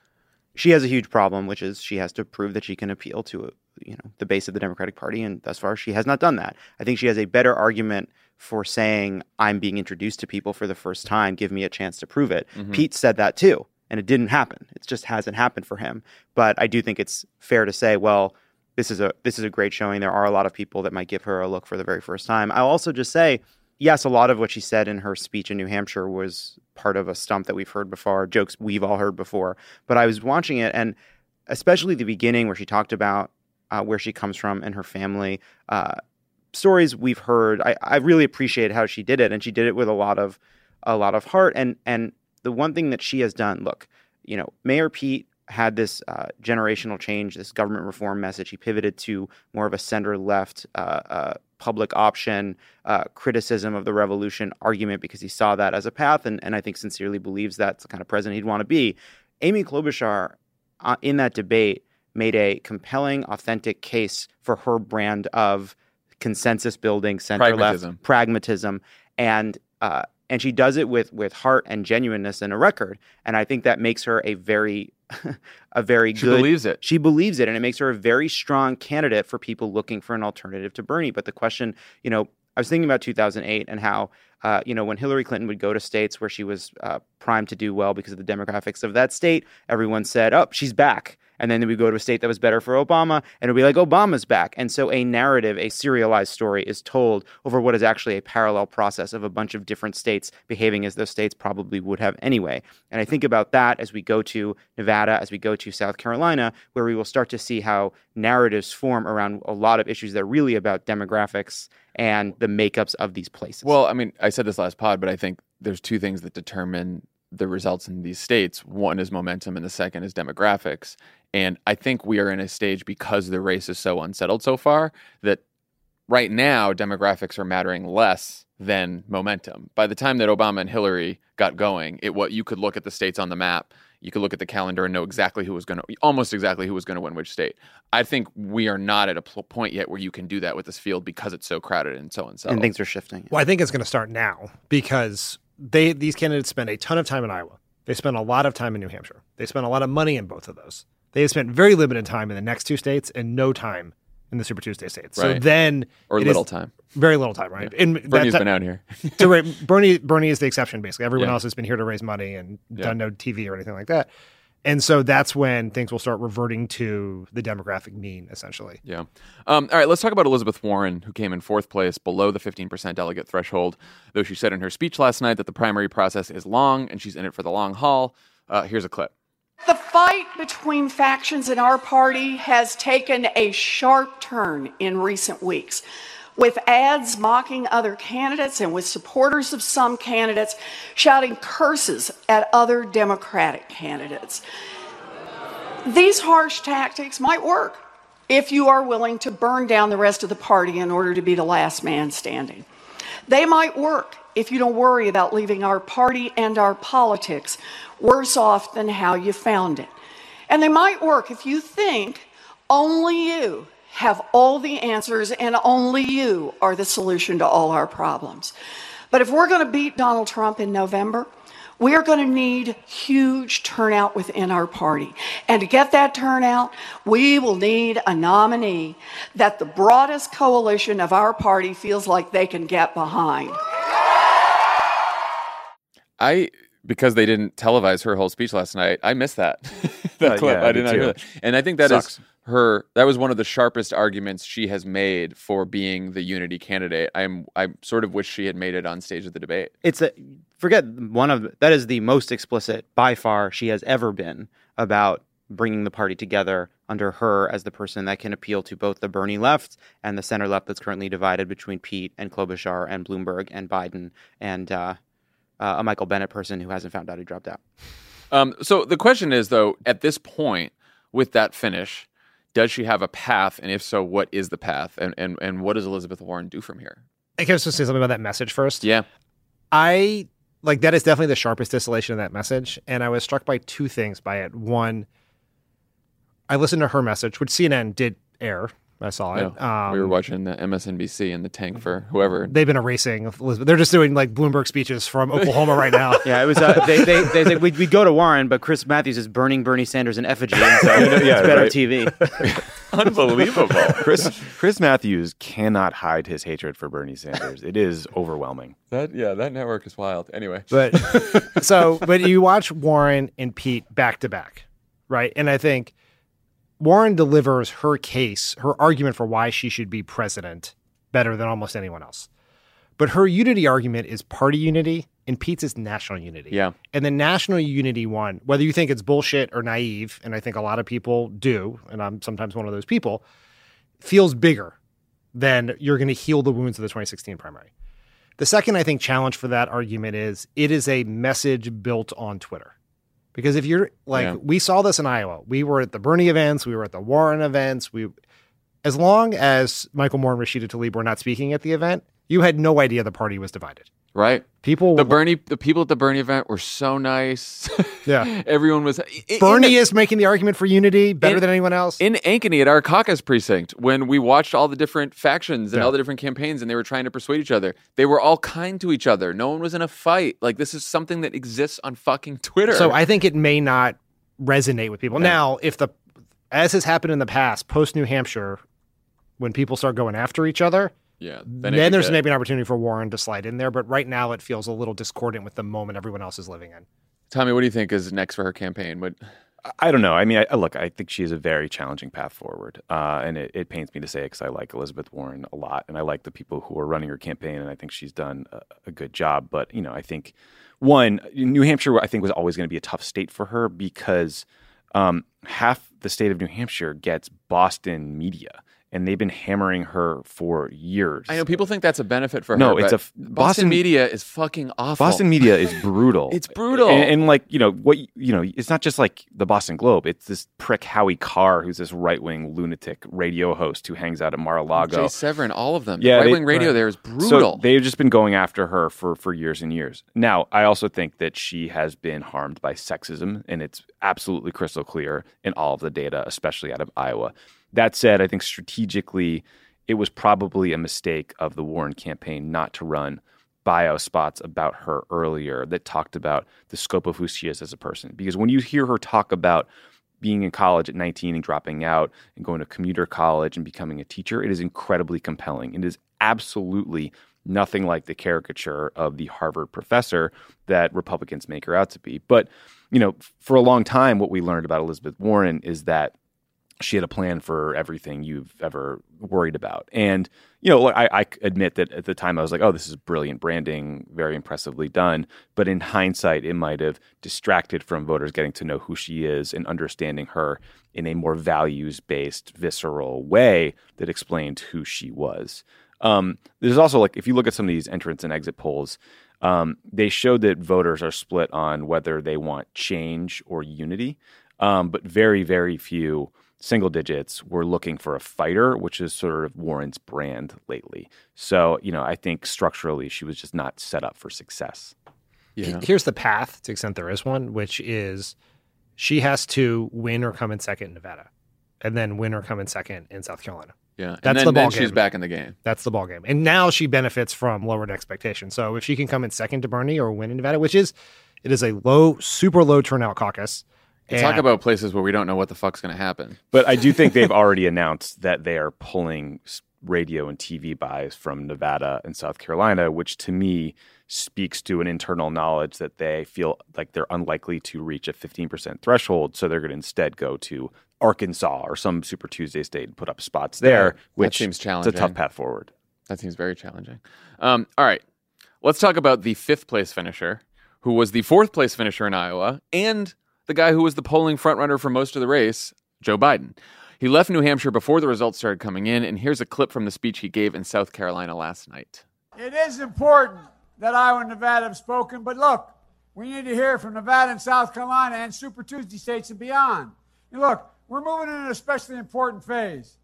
She has a huge problem, which is she has to prove that she can appeal to you know the base of the Democratic Party, and thus far she has not done that. I think she has a better argument for saying I'm being introduced to people for the first time. Give me a chance to prove it. Mm-hmm. Pete said that too, and it didn't happen. It just hasn't happened for him. But I do think it's fair to say, well, this is a this is a great showing. There are a lot of people that might give her a look for the very first time. I'll also just say, yes, a lot of what she said in her speech in New Hampshire was part of a stump that we've heard before, jokes we've all heard before. But I was watching it, and especially the beginning where she talked about uh, where she comes from and her family. Uh, stories we've heard, I, I really appreciate how she did it, and she did it with a lot of a lot of heart. And and the one thing that she has done, look, you know, Mayor Pete had this uh, generational change, this government reform message. He pivoted to more of a center left uh, uh, public option uh, criticism of the revolution argument because he saw that as a path, and, and I think sincerely believes that's the kind of president he'd want to be. Amy Klobuchar, uh, in that debate, made a compelling, authentic case for her brand of consensus building, center Pragmatism. left pragmatism, and uh, and she does it with with heart and genuineness in a record. And I think that makes her a very a very good She believes it. She believes it, and it makes her a very strong candidate for people looking for an alternative to Bernie. But the question, you know, I was thinking about 2008 and how, uh, you know, when Hillary Clinton would go to states where she was uh, primed to do well because of the demographics of that state, everyone said, "Oh, she's back." And then we go to a state that was better for Obama, and it'll be like Obama's back. And so a narrative, a serialized story, is told over what is actually a parallel process of a bunch of different states behaving as those states probably would have anyway. And I think about that as we go to Nevada, as we go to South Carolina, where we will start to see how narratives form around a lot of issues that are really about demographics and the makeups of these places. Well, I mean, I said this last pod, but I think there's two things that determine the results in these states. One is momentum, and the second is demographics. And I think we are in a stage because the race is so unsettled so far that right now demographics are mattering less than momentum. By the time that Obama and Hillary got going, it what you could look at the states on the map, you could look at the calendar and know exactly who was going to almost exactly who was going to win which state. I think we are not at a pl- point yet where you can do that with this field because it's so crowded and so unsettled. and things are shifting. Well, I think it's going to start now because they these candidates spend a ton of time in Iowa. They spend a lot of time in New Hampshire. They spend a lot of money in both of those. They have spent very limited time in the next two states and no time in the Super Tuesday states. So then or little time. very little time, right? And that Bernie's ti- been out here. to ra- Bernie Bernie is the exception basically. Everyone Yeah. else has been here to raise money and Yeah. done no TV or anything like that. And so that's when things will start reverting to the demographic mean, essentially. Yeah. Um, all right, let's talk about Elizabeth Warren, who came in fourth place below the 15% delegate threshold, though she said in her speech last night that the primary process is long and she's in it for the long haul. Uh, here's a clip. The fight between factions in our party has taken a sharp turn in recent weeks. With ads mocking other candidates and with supporters of some candidates shouting curses at other Democratic candidates. These harsh tactics might work if you are willing to burn down the rest of the party in order to be the last man standing. They might work if you don't worry about leaving our party and our politics worse off than how you found it. And they might work if you think only you have all the answers and only you are the solution to all our problems. But if we're going to beat Donald Trump in November, we are going to need huge turnout within our party. And to get that turnout, we will need a nominee that the broadest coalition of our party feels like they can get behind. I, because they didn't televise her whole speech last night, I missed that. that Uh, clip. yeah, I did not hear that. And I think that is Sucks. her. That was one of the sharpest arguments she has made for being the unity candidate. I'm. I sort of wish she had made it on stage of the debate. It's a forget one of that is the most explicit by far she has ever been about bringing the party together under her as the person that can appeal to both the Bernie left and the center left that's currently divided between Pete and Klobuchar and Bloomberg and Biden and uh, uh, a Michael Bennet person who hasn't found out he dropped out. Um, so the question is, though, at this point, with that finish, does she have a path? And if so, what is the path? And and and what does Elizabeth Warren do from here? I can just say something about that message first. Yeah. I like that is definitely the sharpest distillation of that message. And I was struck by two things by it. One, I listened to her message, which CNN did air. I saw it. Yeah. we were Um, watching the MSNBC and the tank for whoever. They've been erasing Elizabeth. They're just doing like Bloomberg speeches from Oklahoma right now. Yeah, it was. Uh, they they they said we'd, we'd go to Warren, but Chris Matthews is burning Bernie Sanders in effigy, and so Yeah, it's better right. TV. Unbelievable. Chris Chris Matthews cannot hide his hatred for Bernie Sanders. It is overwhelming. That yeah, that network is wild. Anyway, But so, but you watch Warren and Pete back to back, right? And I think Warren delivers her case, her argument for why she should be president better than almost anyone else. But her unity argument is party unity, and Pete's is national unity. Yeah. And the national unity one, whether you think it's bullshit or naive, and I think a lot of people do, and I'm sometimes one of those people, feels bigger than you're going to heal the wounds of the 2016 primary. The second, I think, challenge for that argument is it is a message built on Twitter. Because if you're like, Yeah. we saw this in Iowa. We were at the Bernie events, we were at the Warren events. We, as long as Michael Moore and Rashida Tlaib were not speaking at the event, you had no idea the party was divided. Right? People, The Bernie, the people at the Bernie event were so nice. yeah, Everyone was. Bernie in is making the argument for unity better In- than anyone else. in Ankeny at our caucus precinct when we watched all the different factions and Yeah. all the different campaigns and they were trying to persuade each other. They were all kind to each other. No one was in a fight. Like this is something that exists on fucking Twitter. So I think it may not resonate with people. Now, if the as has happened in the past, post New Hampshire, when people start going after each other, yeah, then, it could there's get- maybe an opportunity for Warren to slide in there. But right now, it feels a little discordant with the moment everyone else is living in. Tommy, what do you think is next for her campaign? What I- I don't know. I mean, I, I- look, I think she has a very challenging path forward, uh, and it, it pains me to say it because I like Elizabeth Warren a lot, and I like the people who are running her campaign, and I think she's done a, a good job. But you know, I think one, New Hampshire, I think was always going to be a tough state for her because um, half the state of New Hampshire gets Boston media, and they've been hammering her for years. I know people think that's a benefit for No, her. No, it's but a Boston, Boston- media is fucking awful. Boston media is brutal. It's brutal. and, and, like you know what you know, it's not just like the Boston Globe. It's this prick Howie Carr, who's this right wing lunatic radio host who hangs out at Mar-a-Lago. Jay Severin, all of them. Yeah, right wing radio right. there is So brutal. they've just been going after her for for years and years. Now, I also think that she has been harmed by sexism, and it's absolutely crystal clear in all of the data, especially out of Iowa. That said, I think strategically, it was probably a mistake of the Warren campaign not to run bio spots about her earlier that talked about the scope of who she is as a person. Because when you hear her talk about being in college at 19 and dropping out and going to commuter college and becoming a teacher, it is incredibly compelling. It is absolutely nothing like the caricature of the Harvard professor that Republicans make her out to be. But, you know, for a long time, what we learned about Elizabeth Warren is that she had a plan for everything you've ever worried about. And, you know, I, I admit that at the time I was like, oh, this is brilliant branding, very impressively done. But in hindsight, it might have distracted from voters getting to know who she is and understanding her in a more values based, visceral way that explained who she was. Um, there's also like, if you look at some of these entrance and exit polls, um, they showed that voters are split on whether they want change or unity. Um, but very, very few single digits were looking for a fighter, which is sort of Warren's brand lately. So, you know, I think structurally she was just not set up for success. yeah. Here's the path to the extent there is one, which is she has to win or come in second in Nevada, and then win or come in second in South Carolina. Yeah. And That's then, the then ball she's back in the game. That's the ball game. And now she benefits from lowered expectations. So if she can come in second to Bernie or win in Nevada, which is it is a low, super low turnout caucus. Talk about places where we don't know what the fuck's going to happen. But I do think they've already announced that they are pulling radio and TV buys from Nevada and South Carolina, which to me speaks to an internal knowledge that they feel like they're unlikely to reach a 15% threshold. So they're going to instead go to Arkansas or some Super Tuesday state and put up spots there, that which seems challenging. It's a tough path forward. That seems very challenging. Um, all right. Let's talk about the fifth place finisher, who was the fourth place finisher in Iowa, and the guy who was the polling frontrunner for most of the race, Joe Biden. He left New Hampshire before the results started coming in, and here's a clip from the speech he gave in South Carolina last night. It is important that Iowa and Nevada have spoken, but look, we need to hear from Nevada and South Carolina and Super Tuesday states and beyond. And look, we're moving in an especially important phase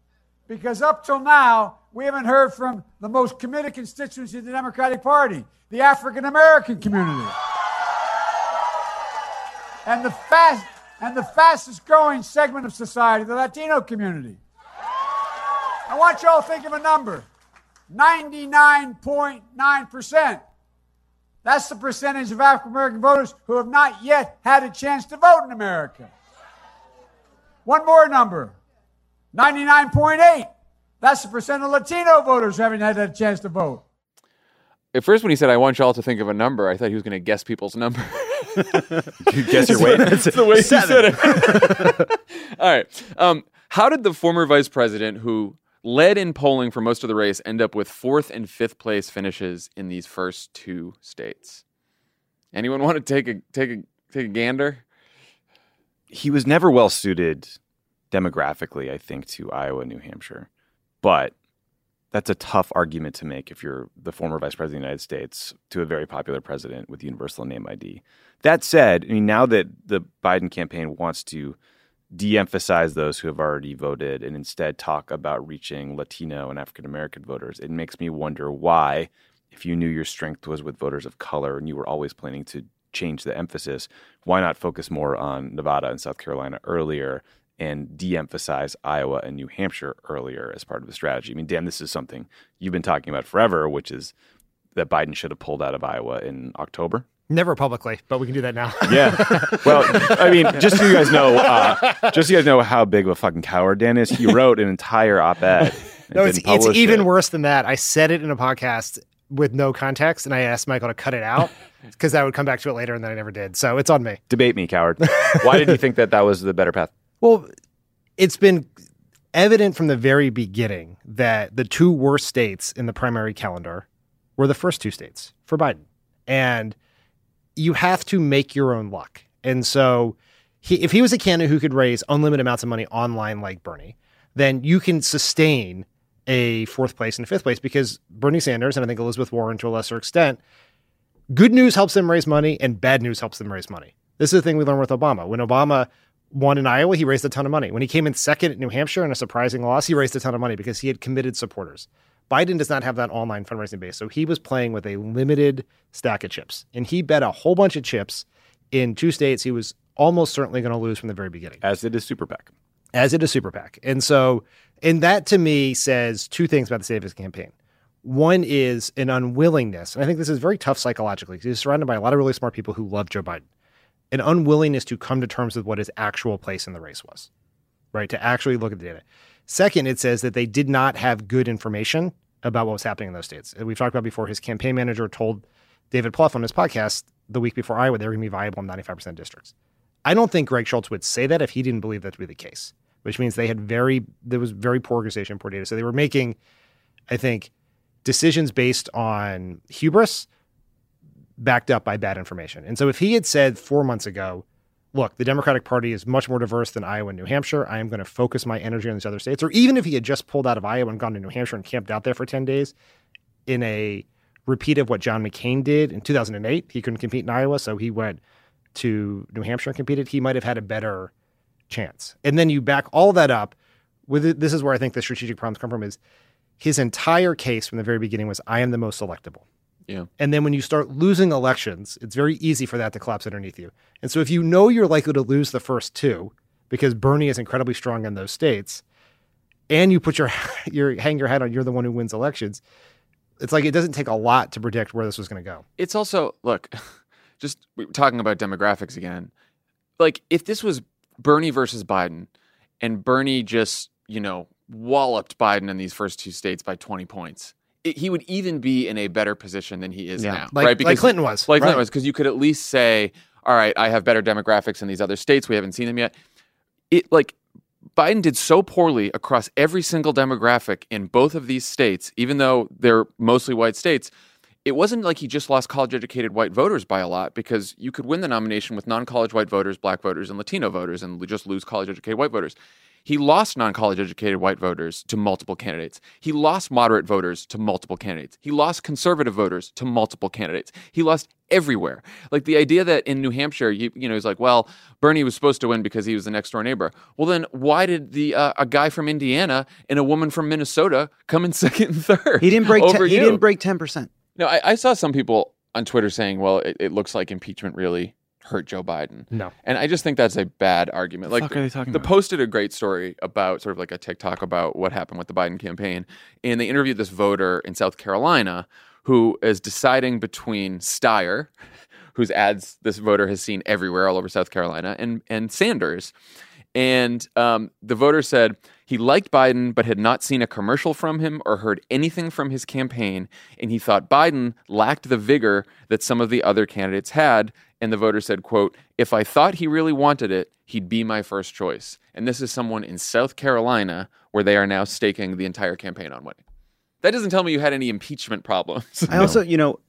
because up till now, we haven't heard from the most committed constituency of the Democratic Party, the African American community. And the fast and the fastest growing segment of society, the Latino community. I want you all to think of a number. 99.9%. That's the percentage of African American voters who have not yet had a chance to vote in America. One more number 99.8. That's the percent of Latino voters who haven't had a chance to vote. At first, when he said, I want y'all to think of a number, I thought he was going to guess people's number. You guess your weight. That's the way he said it. All right. Um, how did the former vice president, who led in polling for most of the race, end up with fourth and fifth place finishes in these first two states? Anyone want to take a take a take a gander? he was never well suited demographically, I think, to Iowa, New Hampshire. But that's a tough argument to make if you're the former vice president of the United States to a very popular president with universal name ID. That said, I mean, now that the Biden campaign wants to de emphasize those who have already voted and instead talk about reaching Latino and African American voters, it makes me wonder why, if you knew your strength was with voters of color and you were always planning to change the emphasis, why not focus more on Nevada and South Carolina earlier and de emphasize Iowa and New Hampshire earlier as part of the strategy? I mean, Dan, this is something you've been talking about forever, which is that Biden should have pulled out of Iowa in October. Never publicly, but we can do that now. Yeah. Well, I mean, just so you guys know, uh, just so you guys know how big of a fucking coward Dan is, he wrote an entire op-ed. no, it's, it's even it. worse than that. I said it in a podcast with no context, and I asked Michael to cut it out because I would come back to it later, and then I never did. So it's on me. Debate me, coward. Why did you think that that was the better path? Well, it's been evident from the very beginning that the two worst states in the primary calendar were the first two states for Biden. And you have to make your own luck. And so he, if he was a candidate who could raise unlimited amounts of money online like Bernie, then you can sustain a fourth place and a fifth place because Bernie Sanders and I think Elizabeth Warren to a lesser extent, good news helps them raise money and bad news helps them raise money. This is the thing we learned with Obama. When Obama won in Iowa, he raised a ton of money. When he came in second at New Hampshire in a surprising loss, he raised a ton of money because he had committed supporters. Biden does not have that online fundraising base. So he was playing with a limited stack of chips. And he bet a whole bunch of chips in two states he was almost certainly going to lose from the very beginning. As did his super PAC. As it is super PAC. And so, and that to me says two things about the state of his campaign. One is an unwillingness, and I think this is very tough psychologically because he's surrounded by a lot of really smart people who love Joe Biden. An unwillingness to come to terms with what his actual place in the race was, right? To actually look at the data. Second, it says that they did not have good information about what was happening in those states. We've talked about before, his campaign manager told David Plouffe on his podcast the week before Iowa they were going to be viable in 95% of districts. I don't think Greg Schultz would say that if he didn't believe that to be the case, which means they had very, there was very poor organization, poor data. So they were making, I think, decisions based on hubris backed up by bad information. And so if he had said four months ago, look, the Democratic Party is much more diverse than Iowa and New Hampshire. I am going to focus my energy on these other states. Or even if he had just pulled out of Iowa and gone to New Hampshire and camped out there for 10 days in a repeat of what John McCain did in 2008, he couldn't compete in Iowa. So he went to New Hampshire and competed. He might have had a better chance. And then you back all that up with it, this is where I think the strategic problems come from is his entire case from the very beginning was I am the most electable. Yeah. And then when you start losing elections, it's very easy for that to collapse underneath you. And so if you know you're likely to lose the first two because Bernie is incredibly strong in those states, and you put your your hang your hat on you're the one who wins elections, it's like it doesn't take a lot to predict where this was going to go. It's also look, just talking about demographics again. Like if this was Bernie versus Biden, and Bernie just you know walloped Biden in these first two states by 20 points, he would even be in a better position than he is Yeah. now, Like- right? like Clinton was. like Clinton was, because you could at least say, "All right, I have better demographics in these other states. We haven't seen them yet." It like Biden did so poorly across every single demographic in both of these states, even though they're mostly white states. It wasn't like he just lost college educated white voters by a lot because you could win the nomination with non college white voters, black voters, and Latino voters and just lose college educated white voters. He lost non college educated white voters to multiple candidates. He lost moderate voters to multiple candidates. He lost conservative voters to multiple candidates. He lost everywhere. Like the idea that in New Hampshire, you, you know, he's like, well, Bernie was supposed to win because he was the next door neighbor. Well, then why did the uh, a guy from Indiana and a woman from Minnesota come in second and third? He didn't break. over Ten, he didn't break ten percent. No, I, I saw some people on Twitter saying, well, it, it looks like impeachment really hurt Joe Biden. No. And I just think that's a bad argument. Like are they talking the about? Post did a great story about sort of like a tick-tock about what happened with the Biden campaign. And they interviewed this voter in South Carolina who is deciding between Steyer, whose ads this voter has seen everywhere all over South Carolina, and and Sanders. And um, the voter said he liked Biden, but had not seen a commercial from him or heard anything from his campaign. And he thought Biden lacked the vigor that some of the other candidates had. And the voter said, quote, if I thought he really wanted it, he'd be my first choice. And this is someone in South Carolina where they are now staking the entire campaign on winning. That doesn't tell me you had any impeachment problems. I also, you know,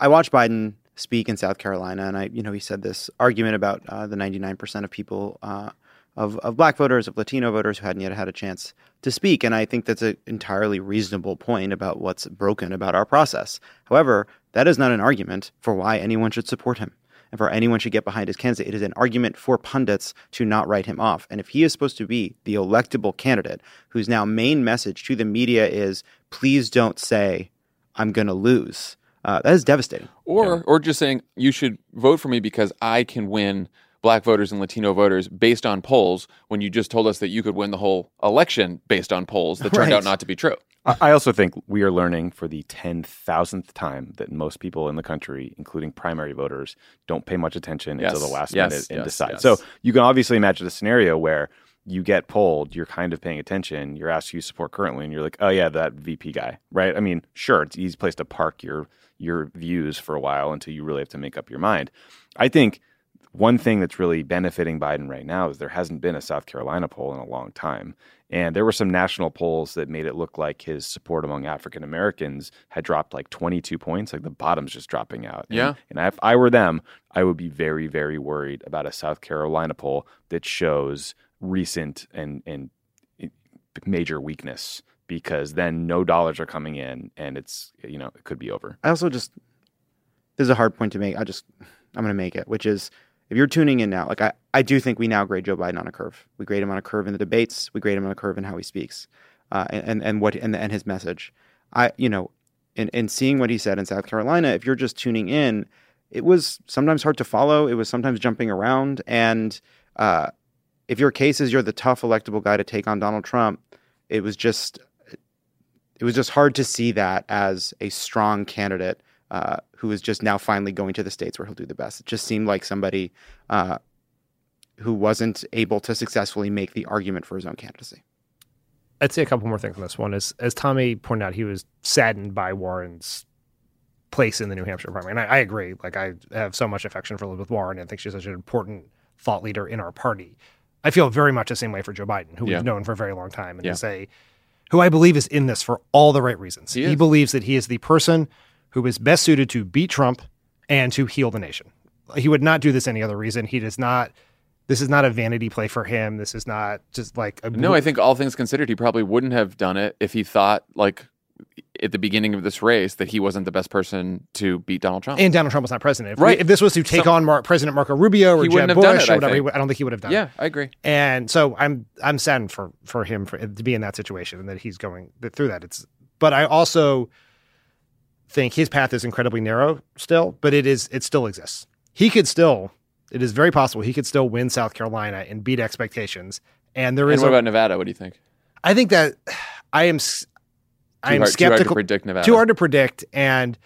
I watched Biden speak in South Carolina, and I, you know, he said this argument about uh, the 99% of people, uh, of, of black voters, of Latino voters who hadn't yet had a chance to speak. And I think that's an entirely reasonable point about what's broken about our process. However, that is not an argument for why anyone should support him and for anyone should get behind his candidate. It is an argument for pundits to not write him off. And if he is supposed to be the electable candidate whose now main message to the media is, please don't say, I'm going to lose, uh, that is devastating. or or just saying you should vote for me because I can win black voters and Latino voters based on polls when you just told us that you could win the whole election based on polls that turned Right. out not to be true. I also think we are learning for the 10,000th time that most people in the country, including primary voters, don't pay much attention Yes, until the last yes, minute and yes, decide. So you can obviously imagine a scenario where you get polled, you're kind of paying attention, you're asked who you support currently, and you're like, oh, yeah, that VP guy, right? I mean, sure, it's an easy place to park your, your views for a while until you really have to make up your mind. I think one thing that's really benefiting Biden right now is there hasn't been a South Carolina poll in a long time. And there were some national polls that made it look like his support among African Americans had dropped like 22 points, like the bottom's just dropping out. And- Yeah. And if I were them, I would be very, very worried about a South Carolina poll that shows recent and, and eh, major weakness because then no dollars are coming in and it's, you know, it could be over. I also just this is a hard point to make. I just I'm going to make it, which is if you're tuning in now, like I, I do think we now grade Joe Biden on a curve. We grade him on a curve in the debates. We grade him on a curve in how he speaks, uh, and and what and and his message. I you know, in in seeing what he said in South Carolina, if you're just tuning in, it was sometimes hard to follow. It was sometimes jumping around, and uh, if your case is you're the tough electable guy to take on Donald Trump, it was just it was just hard to see that as a strong candidate uh, who is just now finally going to the states where he'll do the best. It just seemed like somebody uh, who wasn't able to successfully make the argument for his own candidacy. I'd say a couple more things on this one. Is as Tommy pointed out, he was saddened by Warren's place in the New Hampshire primary, and I, I agree. Like I have so much affection for Elizabeth Warren, and think she's such an important thought leader in our party. I feel very much the same way for Joe Biden, who Yeah. we've known for a very long time, and Yeah. is a who I believe is in this for all the right reasons. He He, believes that he is the person who is best suited to beat Trump and to heal the nation. He would not do this any other reason. He does not. This is not a vanity play for him. This is not just like a No, I think all things considered, he probably wouldn't have done it if he thought, like, at the beginning of this race, that he wasn't the best person to beat Donald Trump. And Donald Trump was not president. If, Right. we- if this was to take Some- on Mar- President Marco Rubio or Jeb Bush it, or I whatever, would- I don't think he would have done. yeah, it. Yeah, I agree. And so I'm I'm saddened for for him for, to be in that situation and that he's going through that. It's but I also think his path is incredibly narrow still, but it is it still exists. He could still. It is very possible he could still win South Carolina and beat expectations. And there And is what a- about Nevada? What do you think? I think that I am I am hard- too hard to skeptical. predict Nevada. Too hard to predict. And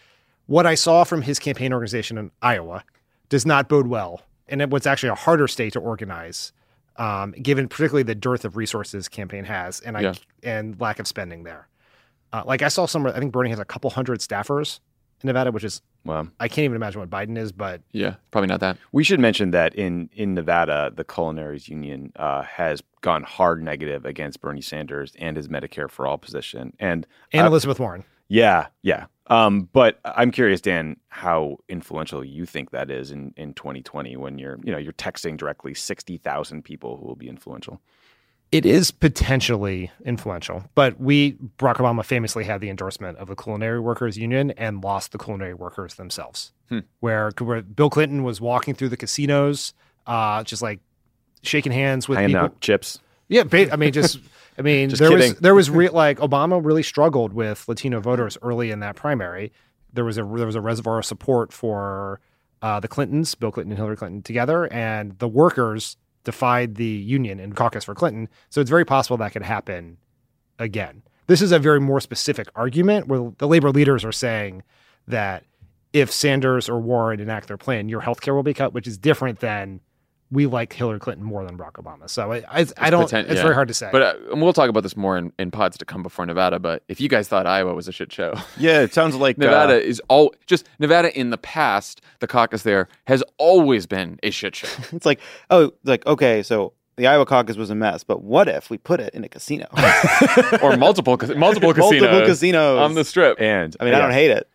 what I saw from his campaign organization in Iowa does not bode well. And it was actually a harder state to organize um, given particularly the dearth of resources campaign has, and I Yeah. and lack of spending there. Uh, like I saw somewhere, I think Bernie has a couple hundred staffers in Nevada, which is Well, I can't even imagine what Biden is, but Yeah, probably not that. we should mention that in in Nevada, the Culinaries Union uh, has gone hard negative against Bernie Sanders and his Medicare for All position, and and uh, Elizabeth Warren. Yeah, yeah. Um, but I'm curious, Dan, how influential you think that is in, in 2020 when you're, you know, you're texting directly 60,000 people who will be influential. It is potentially influential, but we Barack Obama famously had the endorsement of the Culinary Workers Union and lost the culinary workers themselves. Hmm. Where, where Bill Clinton was walking through the casinos, uh, just like shaking hands with Handing people. out chips. Yeah, I mean, just I mean, Just there kidding. was there was re- like Obama really struggled with Latino voters early in that primary. There was a there was a reservoir of support for uh, the Clintons, Bill Clinton and Hillary Clinton together, and the workers defied the union and caucus for Clinton. So it's very possible that could happen again. This is a very more specific argument where the labor leaders are saying that if Sanders or Warren enact their plan, your health care will be cut, which is different than we like Hillary Clinton more than Barack Obama. So I, I, I don't. Poten- it's yeah. very hard to say. But uh, and we'll talk about this more in, in pods to come before Nevada. But if you guys thought Iowa was a shit show, Yeah, it sounds like Nevada uh, is all just Nevada in the past. The caucus there has always been a shit show. It's like, oh, like okay, so the Iowa caucus was a mess, but what if we put it in a casino? or multiple multiple casinos, Multiple casinos. on the strip. and I mean, I don't hate it.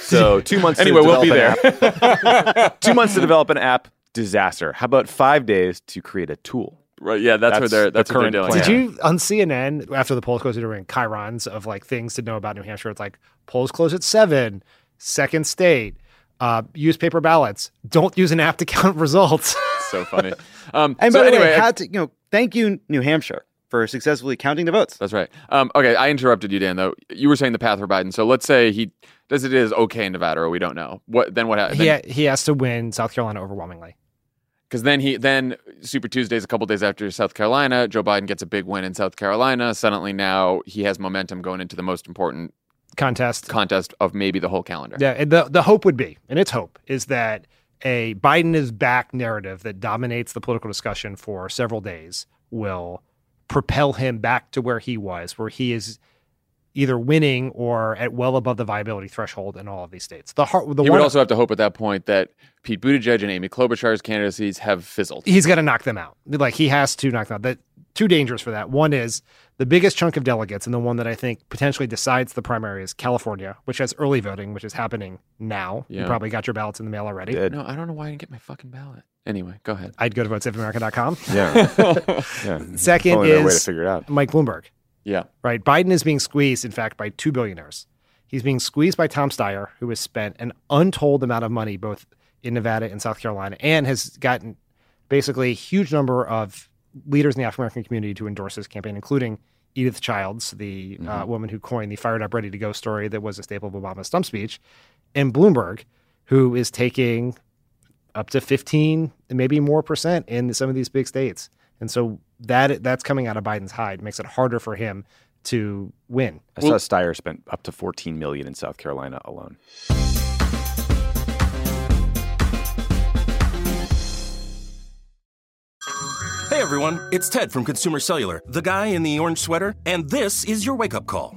So two months. Anyway, to we'll be develop an app. two months to develop an app. Disaster. How about five days to create a tool? Right? Yeah, that's, what That's they're the that's what they're current doing. Did you on CNN after the polls closed? They're doing chyrons of like things to know about New Hampshire. It's like polls close at seven, second state, uh, use paper ballots, don't use an app to count results. so funny. Um, And so by the anyway, way, I- how to you know? Thank you, New Hampshire, for successfully counting the votes. That's right. Um, okay, I interrupted you, Dan. Though you were saying the path for Biden. So let's say he does it is okay in Nevada, or we don't know. What then? What happens? he ha- he has to win South Carolina overwhelmingly. Because then he then Super Tuesdays a couple days after South Carolina, Joe Biden gets a big win in South Carolina. Suddenly now he has momentum going into the most important Contest. contest of maybe the whole calendar. Yeah, and the the hope would be, and its hope is that a Biden is back narrative that dominates the political discussion for several days will propel him back to where he was, where he is either winning or at well above the viability threshold in all of these states. The heart, the he would also have to hope at that point that Pete Buttigieg and Amy Klobuchar's candidacies have fizzled. he's got to knock them out. Like he has to knock them out. That two dangers for that. One is the biggest chunk of delegates, and the one that I think potentially decides the primary is California, which has early voting, which is happening now. You probably got your ballots in the mail already. Did. No, I don't know why I didn't get my fucking ballot. Anyway, go ahead. I'd go to votesafeamerica.com. Yeah. yeah. Second Only another way to is figure it out. Mike Bloomberg, Yeah. right? Biden is being squeezed, in fact, by two billionaires. He's being squeezed by Tom Steyer, who has spent an untold amount of money both in Nevada and South Carolina, and has gotten basically a huge number of leaders in the African American community to endorse his campaign, including Edith Childs, the uh, woman who coined the "fired up, ready to go" story that was a staple of Obama's stump speech, and Bloomberg, who is taking up to 15 maybe more percent in some of these big states and so that that's coming out of biden's hide makes it harder for him to win I saw Steyer spent up to 14 million in South Carolina alone. Hey everyone, it's Ted from Consumer Cellular, the guy in the orange sweater, and this is your wake up call.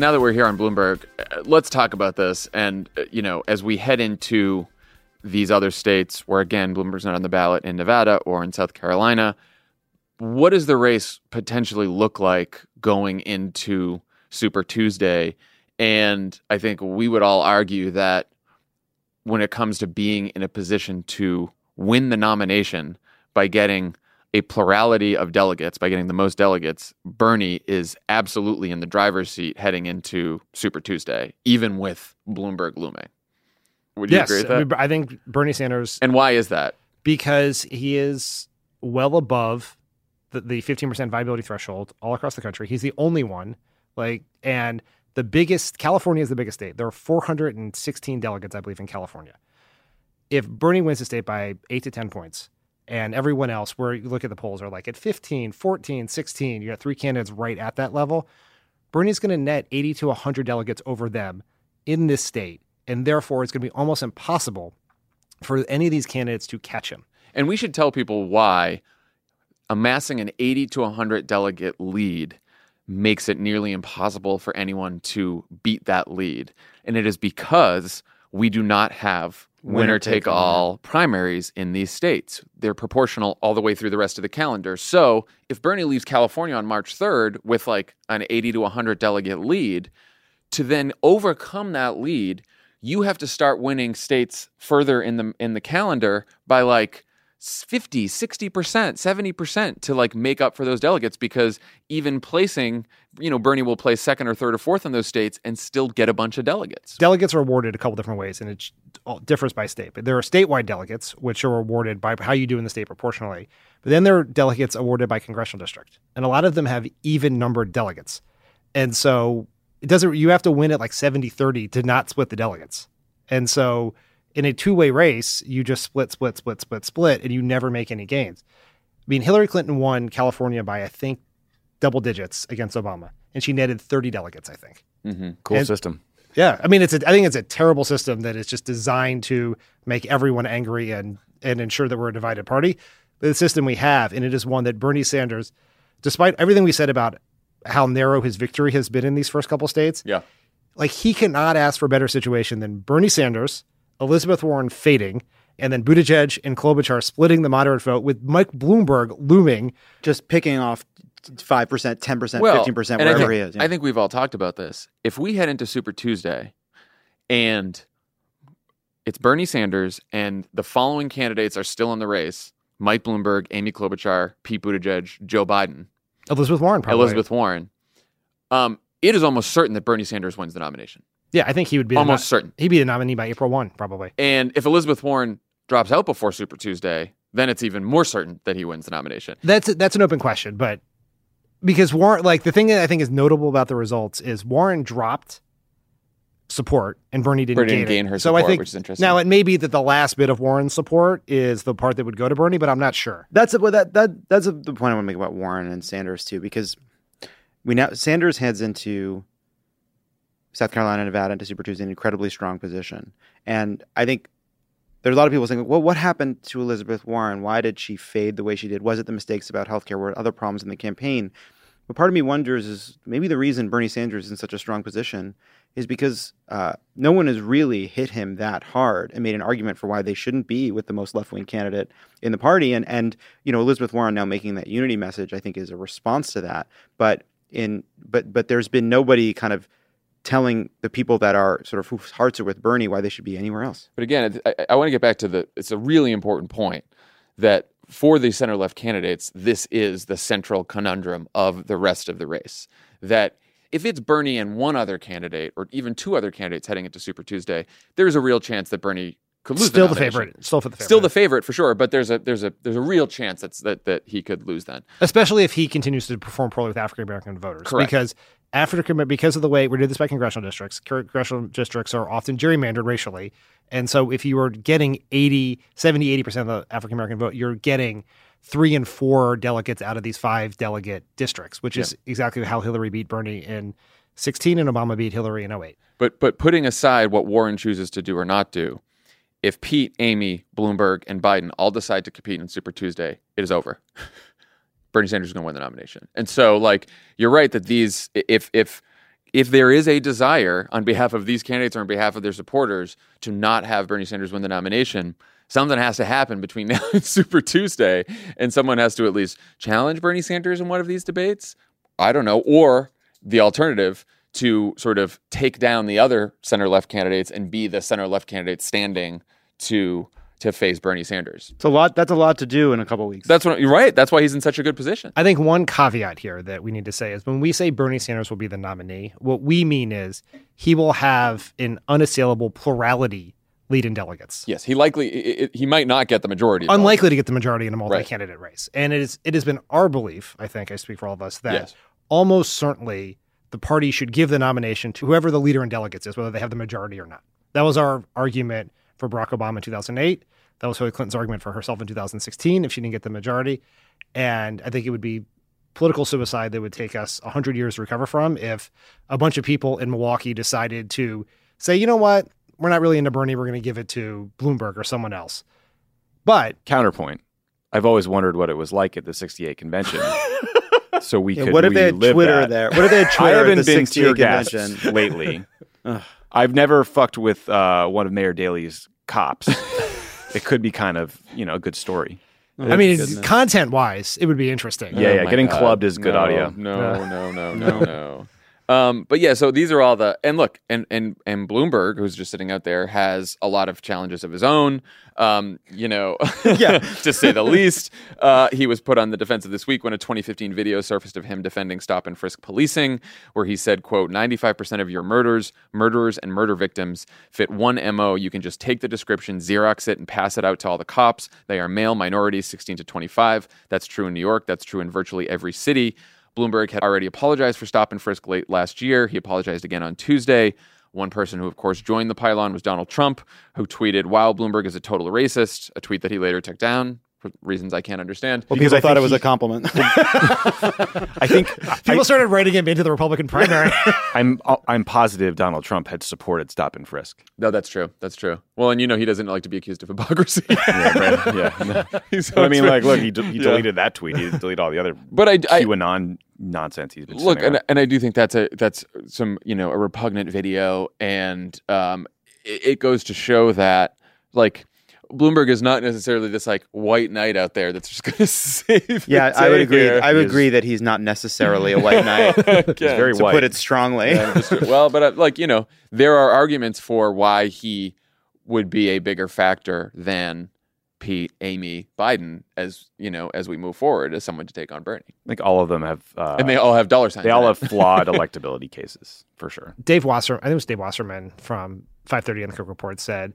Now that we're here on Bloomberg, uh, let's talk about this. And, uh, you know, as we head into these other states where, again, Bloomberg's not on the ballot in Nevada or in South Carolina, what does the race potentially look like going into Super Tuesday? And I think we would all argue that when it comes to being in a position to win the nomination by getting a plurality of delegates, by getting the most delegates, Bernie is absolutely in the driver's seat heading into Super Tuesday, even with Bloomberg looming. Would you yes agree with I, that? mean, I think bernie sanders and why is that? because he is well above the, the 15% viability threshold all across the country. He's the only one. Like, and the biggest, California is the biggest state. There are 416 delegates, I believe, in California. If Bernie wins the state by eight to 10 points, and everyone else, where you look at the polls, are like at 15, 14, 16, you got three candidates right at that level. Bernie's going to net 80 to 100 delegates over them in this state. And therefore, it's going to be almost impossible for any of these candidates to catch him. And we should tell people why amassing an 80 to 100 delegate lead makes it nearly impossible for anyone to beat that lead. And it is because we do not have winner, take, all primaries in these states. They're proportional all the way through the rest of the calendar. So if Bernie leaves California on March 3rd with like an 80 to 100 delegate lead, to then overcome that lead, you have to start winning states further in the in the calendar by like 50, 60%, 70% to like make up for those delegates because even placing, you know, Bernie will place second or third or fourth in those states and still get a bunch of delegates. Delegates are awarded a couple different ways and it differs by state. But there are statewide delegates, which are awarded by how you do in the state proportionally. But then there are delegates awarded by congressional district. And a lot of them have even numbered delegates. And so it doesn't, you have to win at like 70 30 to not split the delegates. And so in a two way race, you just split, split, split, split, split, and you never make any gains. I mean, Hillary Clinton won California by, I think, double digits against Obama, and she netted 30 delegates, I think. Mm-hmm. Cool and, system. Yeah. I mean, it's a, I think it's a terrible system that is just designed to make everyone angry and, and ensure that we're a divided party. But the system we have, and it is one that Bernie Sanders, despite everything we said about how narrow his victory has been in these first couple states, yeah, like he cannot ask for a better situation than Bernie Sanders, Elizabeth Warren fading, and then Buttigieg and Klobuchar splitting the moderate vote with Mike Bloomberg looming, just picking off five percent, ten percent, fifteen percent, wherever think, he is. Yeah. I think we've all talked about this. If we head into Super Tuesday, and it's Bernie Sanders, and the following candidates are still in the race: Mike Bloomberg, Amy Klobuchar, Pete Buttigieg, Joe Biden, Elizabeth Warren, probably. Elizabeth Warren. Um, it is almost certain that Bernie Sanders wins the nomination. Yeah, I think he would be almost no- certain. He'd be the nominee by April one, probably. And if Elizabeth Warren drops out before Super Tuesday, then it's even more certain that he wins the nomination. That's that's an open question, but because Warren, like the thing that I think is notable about the results is Warren dropped support and Bernie didn't, Bernie gain, didn't gain her so I think, which is interesting. Now it may be that the last bit of Warren's support is the part that would go to Bernie, but I'm not sure. That's a, well, that that that's a, the point I want to make about Warren and Sanders too, because we now Sanders heads into South Carolina, Nevada into Super Tuesday in an incredibly strong position. And I think there's a lot of people saying, well, what happened to Elizabeth Warren? Why did she fade the way she did? Was it the mistakes about healthcare? Were other problems in the campaign? But part of me wonders is maybe the reason Bernie Sanders is in such a strong position is because uh, no one has really hit him that hard and made an argument for why they shouldn't be with the most left wing candidate in the party. And and you know Elizabeth Warren now making that unity message, I think, is a response to that. But in but but there's been nobody kind of telling the people that are sort of whose hearts are with Bernie why they should be anywhere else. But again, I, I want to get back to the. It's a really important point that for the center left candidates, this is the central conundrum of the rest of the race. That if it's Bernie and one other candidate, or even two other candidates heading into Super Tuesday, there's a real chance that Bernie could lose. Still the, the, favorite. Still for the favorite. Still the favorite for sure. But there's a there's a there's a real chance that's that that he could lose then. Especially if he continues to perform poorly with African American voters. Correct. Because African because of the way we did this by congressional districts. Congressional districts are often gerrymandered racially. And so if you were getting 80, 70, 80% of the African American vote, you're getting three and four delegates out of these five delegate districts, which is exactly how Hillary beat Bernie in 16 and Obama beat Hillary in 08. But but putting aside what Warren chooses to do or not do, if Pete, Amy, Bloomberg, and Biden all decide to compete in Super Tuesday, it is over. Bernie Sanders is going to win the nomination. And so, like, you're right that these, if if if there is a desire on behalf of these candidates or on behalf of their supporters to not have Bernie Sanders win the nomination, something has to happen between now and Super Tuesday, and someone has to at least challenge Bernie Sanders in one of these debates. I don't know, or the alternative to sort of take down the other center left candidates and be the center left candidate standing to to face Bernie Sanders. It's a lot. That's a lot to do in a couple weeks. That's what you're right. That's why he's in such a good position. I think one caveat here that we need to say is when we say Bernie Sanders will be the nominee, what we mean is he will have an unassailable plurality lead in delegates. Yes, he likely it, it- he might not get the majority. of Unlikely to get the majority in a multi-candidate race. And it is it has been our belief, I think I speak for all of us, that Yes. almost certainly the party should give the nomination to whoever the leader in delegates is, whether they have the majority or not. That was our argument for Barack Obama in 2008. That was Hillary Clinton's argument for herself in 2016 if she didn't get the majority. And I think it would be political suicide that would take us 100 years to recover from if a bunch of people in Milwaukee decided to say, you know what, we're not really into Bernie, we're going to give it to Bloomberg or someone else. But Counterpoint. I've always wondered what it was like at the 68 convention. so we Yeah, could what if they had Twitter that. there? What if they had I Twitter at haven't been tear gassed convention? lately. I've never fucked with uh, one of Mayor Daley's cops. it could be kind of, you know, a good story. I mean, content wise, it would be interesting. Yeah, yeah. Oh my Getting God. clubbed is good No, audio. No, Yeah. no, no, no, no. Um, but yeah, so these are all the and look, and and and Bloomberg, who's just sitting out there, has a lot of challenges of his own. Um, you know, Yeah. to say the least. Uh, he was put on the defensive this week when a 2015 video surfaced of him defending stop and frisk policing, where he said, "quote 95% of your murders, murderers, and murder victims fit one mo. You can just take the description, Xerox it, and pass it out to all the cops. They are male, minorities, 16 to 25. That's true in New York. That's true in virtually every city." Bloomberg had already apologized for stop and frisk late last year. He apologized again on Tuesday. One person who, of course, joined the pylon was Donald Trump, who tweeted, Wow, Bloomberg is a total racist, a tweet that he later took down for reasons I can't understand. Well, Because people I thought it was he- a compliment. I think People started writing him into the Republican primary. I'm I'm positive Donald Trump had supported stop and frisk. No, that's true. That's true. Well, and you know, he doesn't like to be accused of hypocrisy. Yeah, right. yeah. He's But I mean, always like, look, he, de- he Yeah. deleted that tweet. He didn't all the other But I, I QAnon nonsense he's been look, and, and I do think that's a that's some you know a repugnant video, and um, it, it goes to show that like Bloomberg is not necessarily this like white knight out there that's just going to save. the yeah, I would agree. here. I would He agree that he's not necessarily a white knight. Again, very to white. put it strongly. Yeah, just- well, but uh, like you know, there are arguments for why he would be a bigger factor than Pete, Amy, Biden, as you know, as we move forward, as someone to take on Bernie, like all of them have, uh, and they all have dollar signs. they all have flawed electability cases for sure. Dave Wasser, I think it was Dave Wasserman from 538 and the Cook Report said,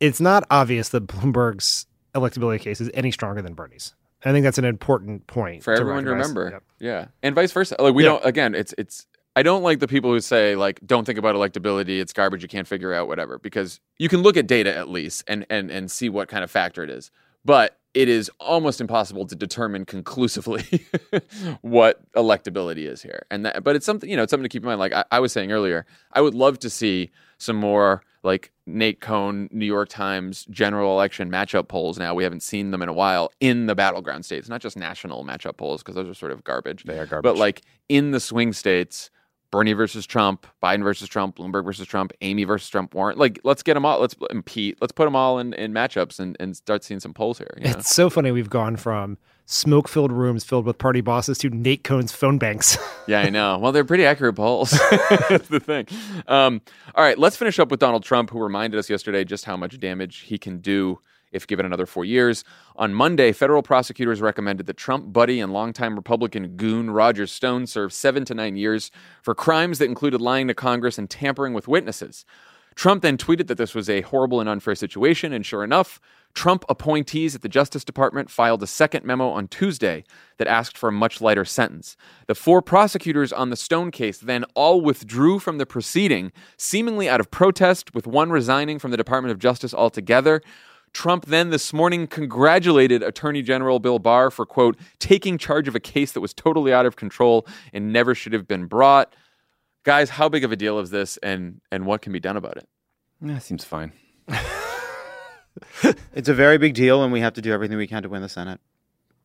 it's not obvious that Bloomberg's electability case is any stronger than Bernie's. I think that's an important point for to everyone to remember. Yep. Yeah, and vice versa. Like we Yeah. don't. Again, it's it's. I don't like the people who say like, "Don't think about electability. It's garbage. You can't figure out whatever." Because you can look at data at least and and and see what kind of factor it is. But it is almost impossible to determine conclusively what electability is here. And that, but it's something you know, it's something to keep in mind. Like I, I was saying earlier, I would love to see some more like Nate Cohn, New York Times general election matchup polls. Now we haven't seen them in a while in the battleground states, not just national matchup polls because those are sort of garbage. They are garbage. But like in the swing states, Bernie versus Trump, Biden versus Trump, Bloomberg versus Trump, Amy versus Trump, Warren. Like, let's get them all. Let's and Let's put them all in, in matchups and, and start seeing some polls here. you know? It's so funny. We've gone from smoke filled rooms filled with party bosses to Nate Cohn's phone banks. Yeah, I know. Well, they're pretty accurate polls. That's the thing. Um, all right, let's finish up with Donald Trump, who reminded us yesterday just how much damage he can do if given another four years. On Monday, federal prosecutors recommended that Trump buddy and longtime Republican goon Roger Stone serve seven to nine years for crimes that included lying to Congress and tampering with witnesses. Trump then tweeted that this was a horrible and unfair situation, and sure enough, Trump appointees at the Justice Department filed a second memo on Tuesday that asked for a much lighter sentence. The four prosecutors on the Stone case then all withdrew from the proceeding, seemingly out of protest, with one resigning from the Department of Justice altogether. Trump then this morning congratulated Attorney General Bill Barr for, quote, taking charge of a case that was totally out of control and never should have been brought. Guys, how big of a deal is this and, and what can be done about it? Yeah, seems fine. it's a very big deal, and we have to do everything we can to win the Senate.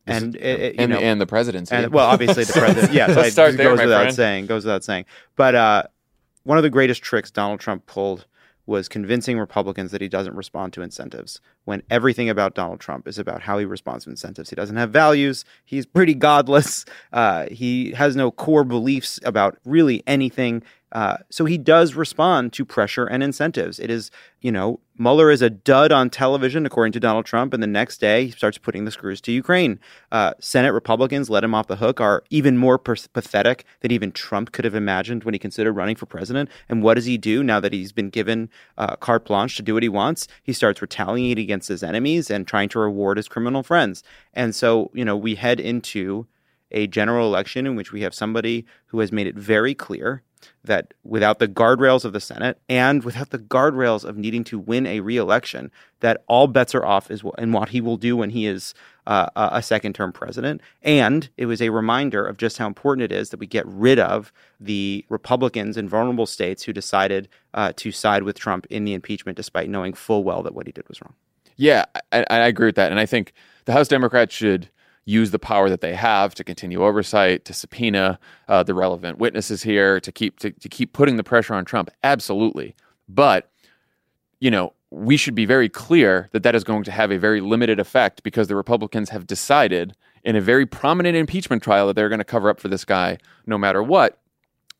And it, it- you and, know, and the presidency. and well, obviously the president. I- start it there, goes my without friend. saying. Goes without saying. But uh, one of the greatest tricks Donald Trump pulled was convincing Republicans that he doesn't respond to incentives. When everything about Donald Trump is about how he responds to incentives, he doesn't have values. He's pretty godless. Uh, he has no core beliefs about really anything. Uh, so he does respond to pressure and incentives. It is, you know, Mueller is a dud on television, according to Donald Trump, and the next day he starts putting the screws to Ukraine. Uh, Senate Republicans let him off the hook are even more pathetic than even Trump could have imagined when he considered running for president. And what does he do now that he's been given uh, carte blanche to do what he wants? He starts retaliating against his enemies and trying to reward his criminal friends. And so, you know, we head into a general election in which we have somebody who has made it very clear that without the guardrails of the Senate and without the guardrails of needing to win a reelection, that all bets are off is in what he will do when he is uh, a second term president. And it was a reminder of just how important it is that we get rid of the Republicans in vulnerable states who decided uh, to side with Trump in the impeachment despite knowing full well that what he did was wrong. Yeah, I, I agree with that. And I think the House Democrats should use the power that they have to continue oversight, to subpoena uh, the relevant witnesses here, to keep to, to keep putting the pressure on Trump. Absolutely, but you know we should be very clear that that is going to have a very limited effect because the Republicans have decided in a very prominent impeachment trial that they're going to cover up for this guy no matter what.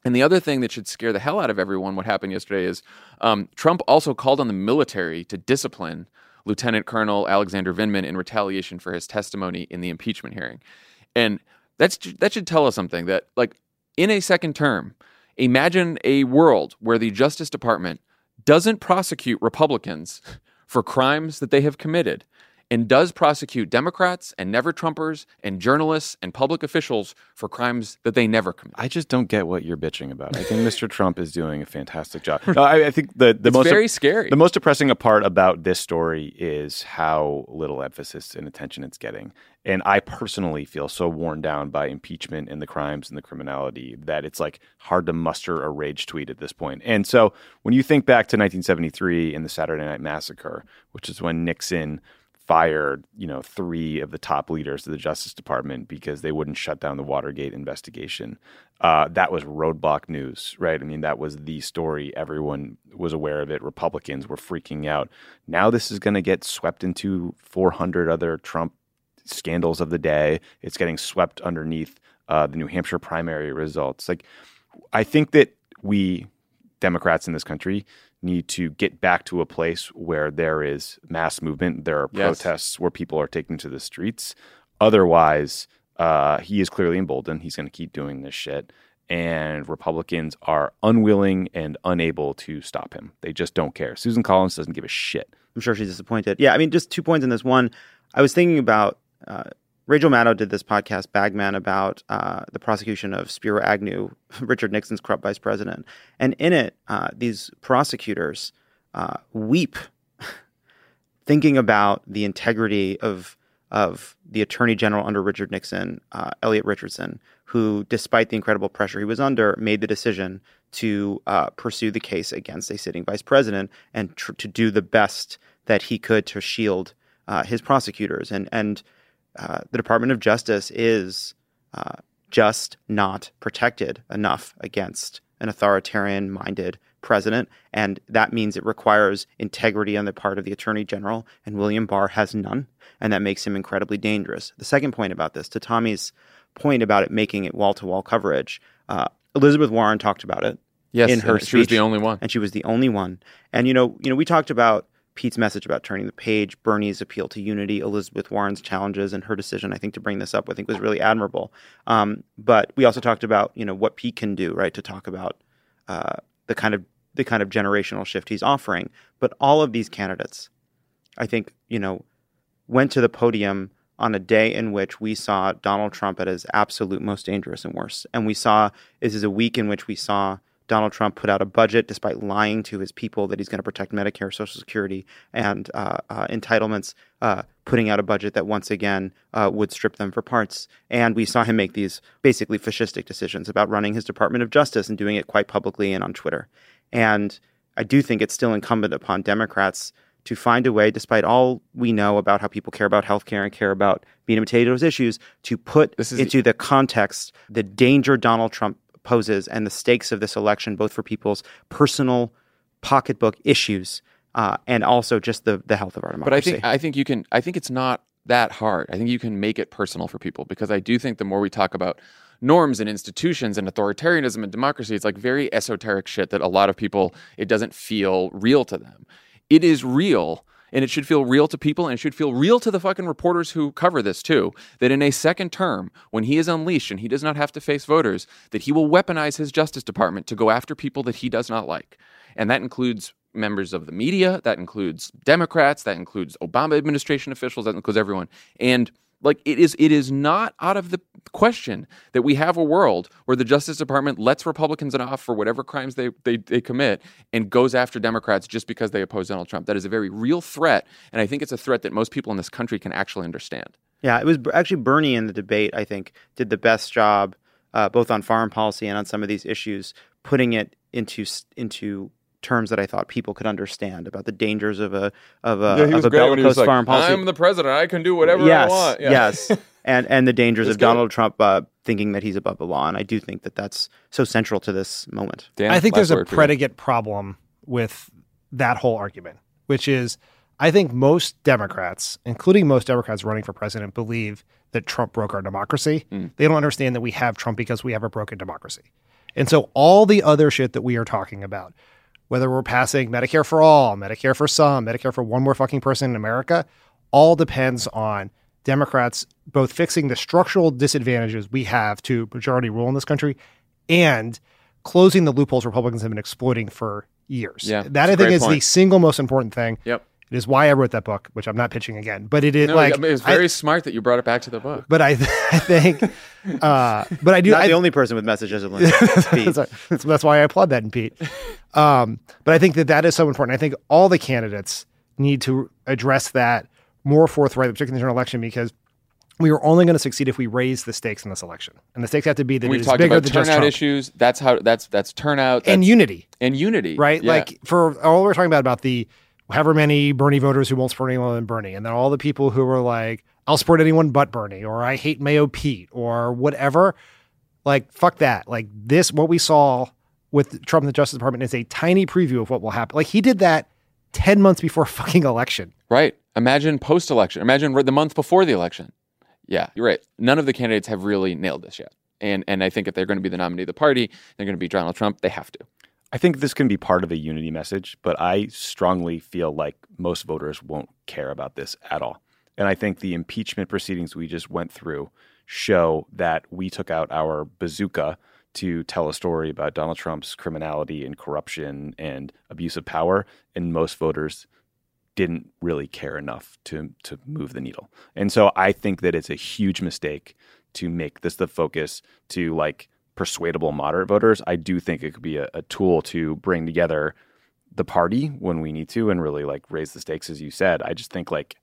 And the other thing that should scare the hell out of everyone, what happened yesterday, is um, Trump also called on the military to discipline Lieutenant Colonel Alexander Vindman in retaliation for his testimony in the impeachment hearing. And that's that should tell us something that like in a second term, imagine a world where the Justice Department doesn't prosecute Republicans for crimes that they have committed and does prosecute Democrats and never Trumpers and journalists and public officials for crimes that they never commit. I just don't get what you're bitching about. I think Mr. Trump is doing a fantastic job. No, I, I, think the, the it's most very scary. The most depressing part about this story is how little emphasis and attention it's getting. And I personally feel so worn down by impeachment and the crimes and the criminality that it's like hard to muster a rage tweet at this point. And so when you think back to 1973 and the Saturday Night Massacre, which is when Nixon fired, you know, three of the top leaders of the Justice Department because they wouldn't shut down the Watergate investigation. Uh, that was roadblock news, right? I mean, that was the story. Everyone was aware of it. Republicans were freaking out. Now this is going to get swept into 400 other Trump scandals of the day. It's getting swept underneath uh, the New Hampshire primary results. Like, I think that we Democrats in this country need to get back to a place where there is mass movement, there are Yes. protests where people are taken to the streets. Otherwise, uh, he is clearly emboldened. He's going to keep doing this shit. And Republicans are unwilling and unable to stop him. They just don't care. Susan Collins doesn't give a shit. I'm sure she's disappointed. Yeah, I mean, just two points in this. One, I was thinking about uh, Rachel Maddow did this podcast, Bagman, about uh, the prosecution of Spiro Agnew, Richard Nixon's corrupt vice president. And in it, uh, these prosecutors uh, weep thinking about the integrity of of the attorney general under Richard Nixon, uh, Elliot Richardson, who, despite the incredible pressure he was under, made the decision to uh, pursue the case against a sitting vice president and tr- to do the best that he could to shield uh, his prosecutors. And and uh, the Department of Justice is uh, just not protected enough against an authoritarian minded president. And that means it requires integrity on the part of the attorney general, and William Barr has none. And that makes him incredibly dangerous. The second point about this, to Tommy's point about it making it wall to wall coverage, uh, Elizabeth Warren talked about it Yes, in her she was the speech, only one. and she was the only one. And you know, you know, we talked about Pete's message about turning the page, Bernie's appeal to unity, Elizabeth Warren's challenges, and her decision, I think, to bring this up, I think was really admirable. Um, but we also talked about, you know, what Pete can do, right, to talk about uh, the kind of the kind of generational shift he's offering. But all of these candidates, I think, you know, went to the podium on a day in which we saw Donald Trump at his absolute most dangerous and worst. And we saw this is a week in which we saw Donald Trump put out a budget despite lying to his people that he's going to protect Medicare, Social Security, and uh, uh, entitlements, uh, putting out a budget that once again uh, would strip them for parts. And we saw him make these basically fascistic decisions about running his Department of Justice and doing it quite publicly and on Twitter. And I do think it's still incumbent upon Democrats to find a way, despite all we know about how people care about healthcare and care about being to those issues, to put into the context the danger Donald Trump poses and the stakes of this election, both for people's personal pocketbook issues uh, and also just the the health of our democracy. But. I think I think you can. I think it's not that hard. I think you can make it personal for people because I do think the more we talk about norms and institutions and authoritarianism and democracy. It's like very esoteric shit that a lot of people, it doesn't feel real to them. It is real and it should feel real to people and it should feel real to the fucking reporters who cover this too that in a second term when he is unleashed and he does not have to face voters that he will weaponize his justice department to go after people that he does not like. And that includes members of the media that includes democrats that includes obama administration officials that includes everyone. And like it is it is not out of the question that we have a world where the justice department lets republicans off for whatever crimes they, they, they commit and goes after democrats just because they oppose donald trump that is a very real threat and i think it's a threat that most people in this country can actually understand Yeah, it was actually Bernie in the debate. I think did the best job, uh, both on foreign policy and on some of these issues, putting it into into terms that I thought people could understand about the dangers of a of a, yeah, he of was a great when he was bellicose like, foreign policy. i'm the president i can do whatever yes, i want Yeah. yes, and and the dangers That's of good. Donald Trump uh, thinking that he's above the law, and I do think that that's so central to this moment. Dan, I think there's a word predicate problem with that whole argument, which is I think most Democrats, including most Democrats running for president, believe that Trump broke our democracy. Hmm. They don't understand that we have Trump because we have a broken democracy. And so all the other shit that we are talking about, whether we're passing Medicare for all, Medicare for some, Medicare for one more fucking person in America, all depends on Democrats both fixing the structural disadvantages we have to majority rule in this country and closing the loopholes Republicans have been exploiting for years. Yeah, that I think great is the single most important thing. Yep. It is why I wrote that book, which I'm not pitching again, but it is no, like I mean, it's I- very smart that you brought it back to the book but I, I think, uh, but I do. Not I, the only person with messages of Pete. that's, that's, that's why I applaud that in Pete. Um, but I think that that is so important. I think all the candidates need to address that more forthright, particularly in the general election, because we are only going to succeed if we raise the stakes in this election, and the stakes have to be that is talked about turnout issues that's how that's that's turnout and unity, and unity right? Yeah. Like for all we're talking about about the however many Bernie voters who won't support anyone than Bernie, and then all the people who were like, "I'll support anyone but Bernie," or "I hate Mayo Pete," or whatever. Like fuck that. Like this, what we saw with Trump in the Justice Department is a tiny preview of what will happen. Like he did that ten months before fucking election. Right. Imagine post election. Imagine the month before the election. Yeah, you're right. None of the candidates have really nailed this yet. And and I think if they're going to be the nominee of the party, they're going to be Donald Trump. They have to. I think this can be part of a unity message, but I strongly feel like most voters won't care about this at all. And I think the impeachment proceedings we just went through show that we took out our bazooka to tell a story about Donald Trump's criminality and corruption and abuse of power, and most voters didn't really care enough to to move the needle. And so I think that it's a huge mistake to make this the focus to like persuadable moderate voters. I do think it could be a, a tool to bring together the party when we need to and really like raise the stakes as you said. I just think like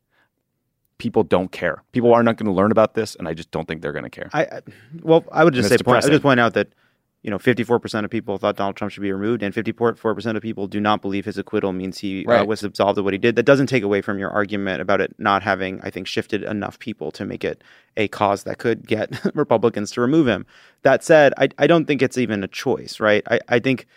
people don't care. People are not going to learn about this and I just don't think they're going to care. I, I well, I would just And say point, I would just point out that you know 54% of people thought Donald Trump should be removed, and 54% of people do not believe his acquittal means he uh, was absolved of what he did. That doesn't take away from your argument about it not having, I think, shifted enough people to make it a cause that could get Republicans to remove him. That said, I, I don't think it's even a choice, right? I, I think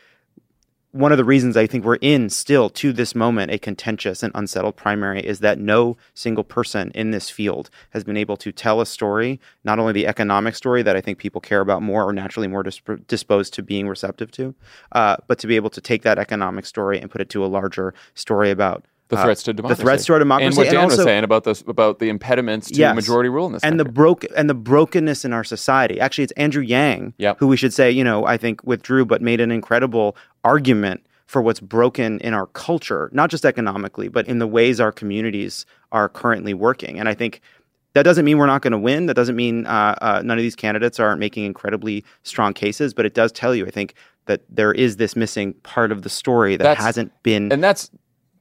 one of the reasons I think we're in still to this moment a contentious and unsettled primary is that no single person in this field has been able to tell a story, not only the economic story that I think people care about more or naturally more disp- disposed to being receptive to, uh, but to be able to take that economic story and put it to a larger story about The uh, threats to democracy. the threats to our democracy, And what Dan also, was saying about this about the impediments to Yes. majority rule in this and country. the broke and the brokenness in our society. Actually, it's Andrew Yang Yep. who we should say, you know, I think withdrew, but made an incredible argument for what's broken in our culture, not just economically, but in the ways our communities are currently working. And I think that doesn't mean we're not going to win. That doesn't mean uh, uh, none of these candidates aren't making incredibly strong cases, but it does tell you, I think, that there is this missing part of the story that That's- hasn't been. and that's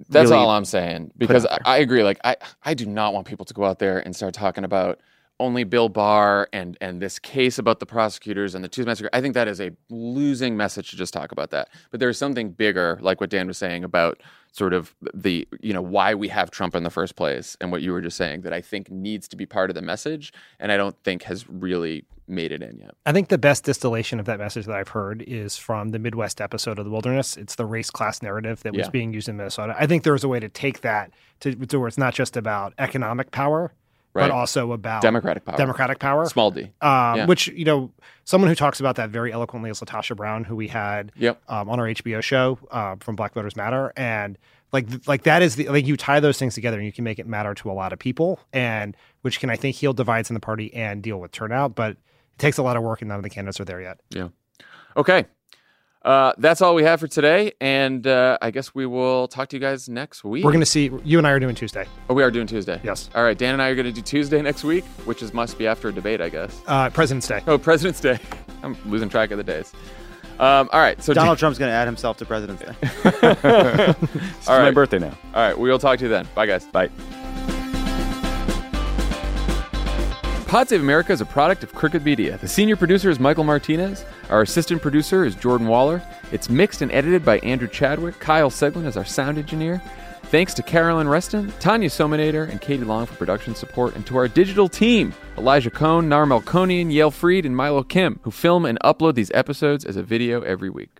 that's really all I'm saying because I. I agree. Like I, I do not want people to go out there and start talking about only Bill Barr and and this case about the prosecutors and the Tuesday massacre. I think that is a losing message to just talk about that. But there's something bigger, like what Dan was saying about sort of the you know why we have Trump in the first place and what you were just saying that I think needs to be part of the message and I don't think has really made it in yet. I think the best distillation of that message that I've heard is from the Midwest episode of The Wilderness. It's the race class narrative that was Yeah. being used in Minnesota. I think there's a way to take that to, to where it's not just about economic power, Right. but also about Democratic power. Democratic power. Small d. Um, Yeah. Which you know, someone who talks about that very eloquently is LaTosha Brown, who we had Yep. um, on our HBO show uh, from Black Voters Matter, and like like that is the like you tie those things together and you can make it matter to a lot of people, and which can I think heal divides in the party and deal with turnout, but it takes a lot of work, and none of the candidates are there yet. Yeah. Okay. Uh, that's all we have for today, and uh, I guess we will talk to you guys next week. We're going to see you and I are doing Tuesday. Oh, we are doing Tuesday. Yes. All right, Dan and I are going to do Tuesday next week, which is must be after a debate, I guess. Uh, President's Day. Oh, President's Day. I'm losing track of the days. Um, all right, so Donald Trump's going to add himself to President's Day. It's All my birthday now. All right, we will talk to you then. Bye, guys. Bye. Pod Save America is a product of Crooked Media. The senior producer is Michael Martinez. Our assistant producer is Jordan Waller. It's mixed and edited by Andrew Chadwick. Kyle Segelin is our sound engineer. Thanks to Carolyn Reston, Tanya Somanader, and Katie Long for production support, and to our digital team, Elijah Cohn, Nar Melkonian, Yael Freed, and Milo Kim, who film and upload these episodes as a video every week.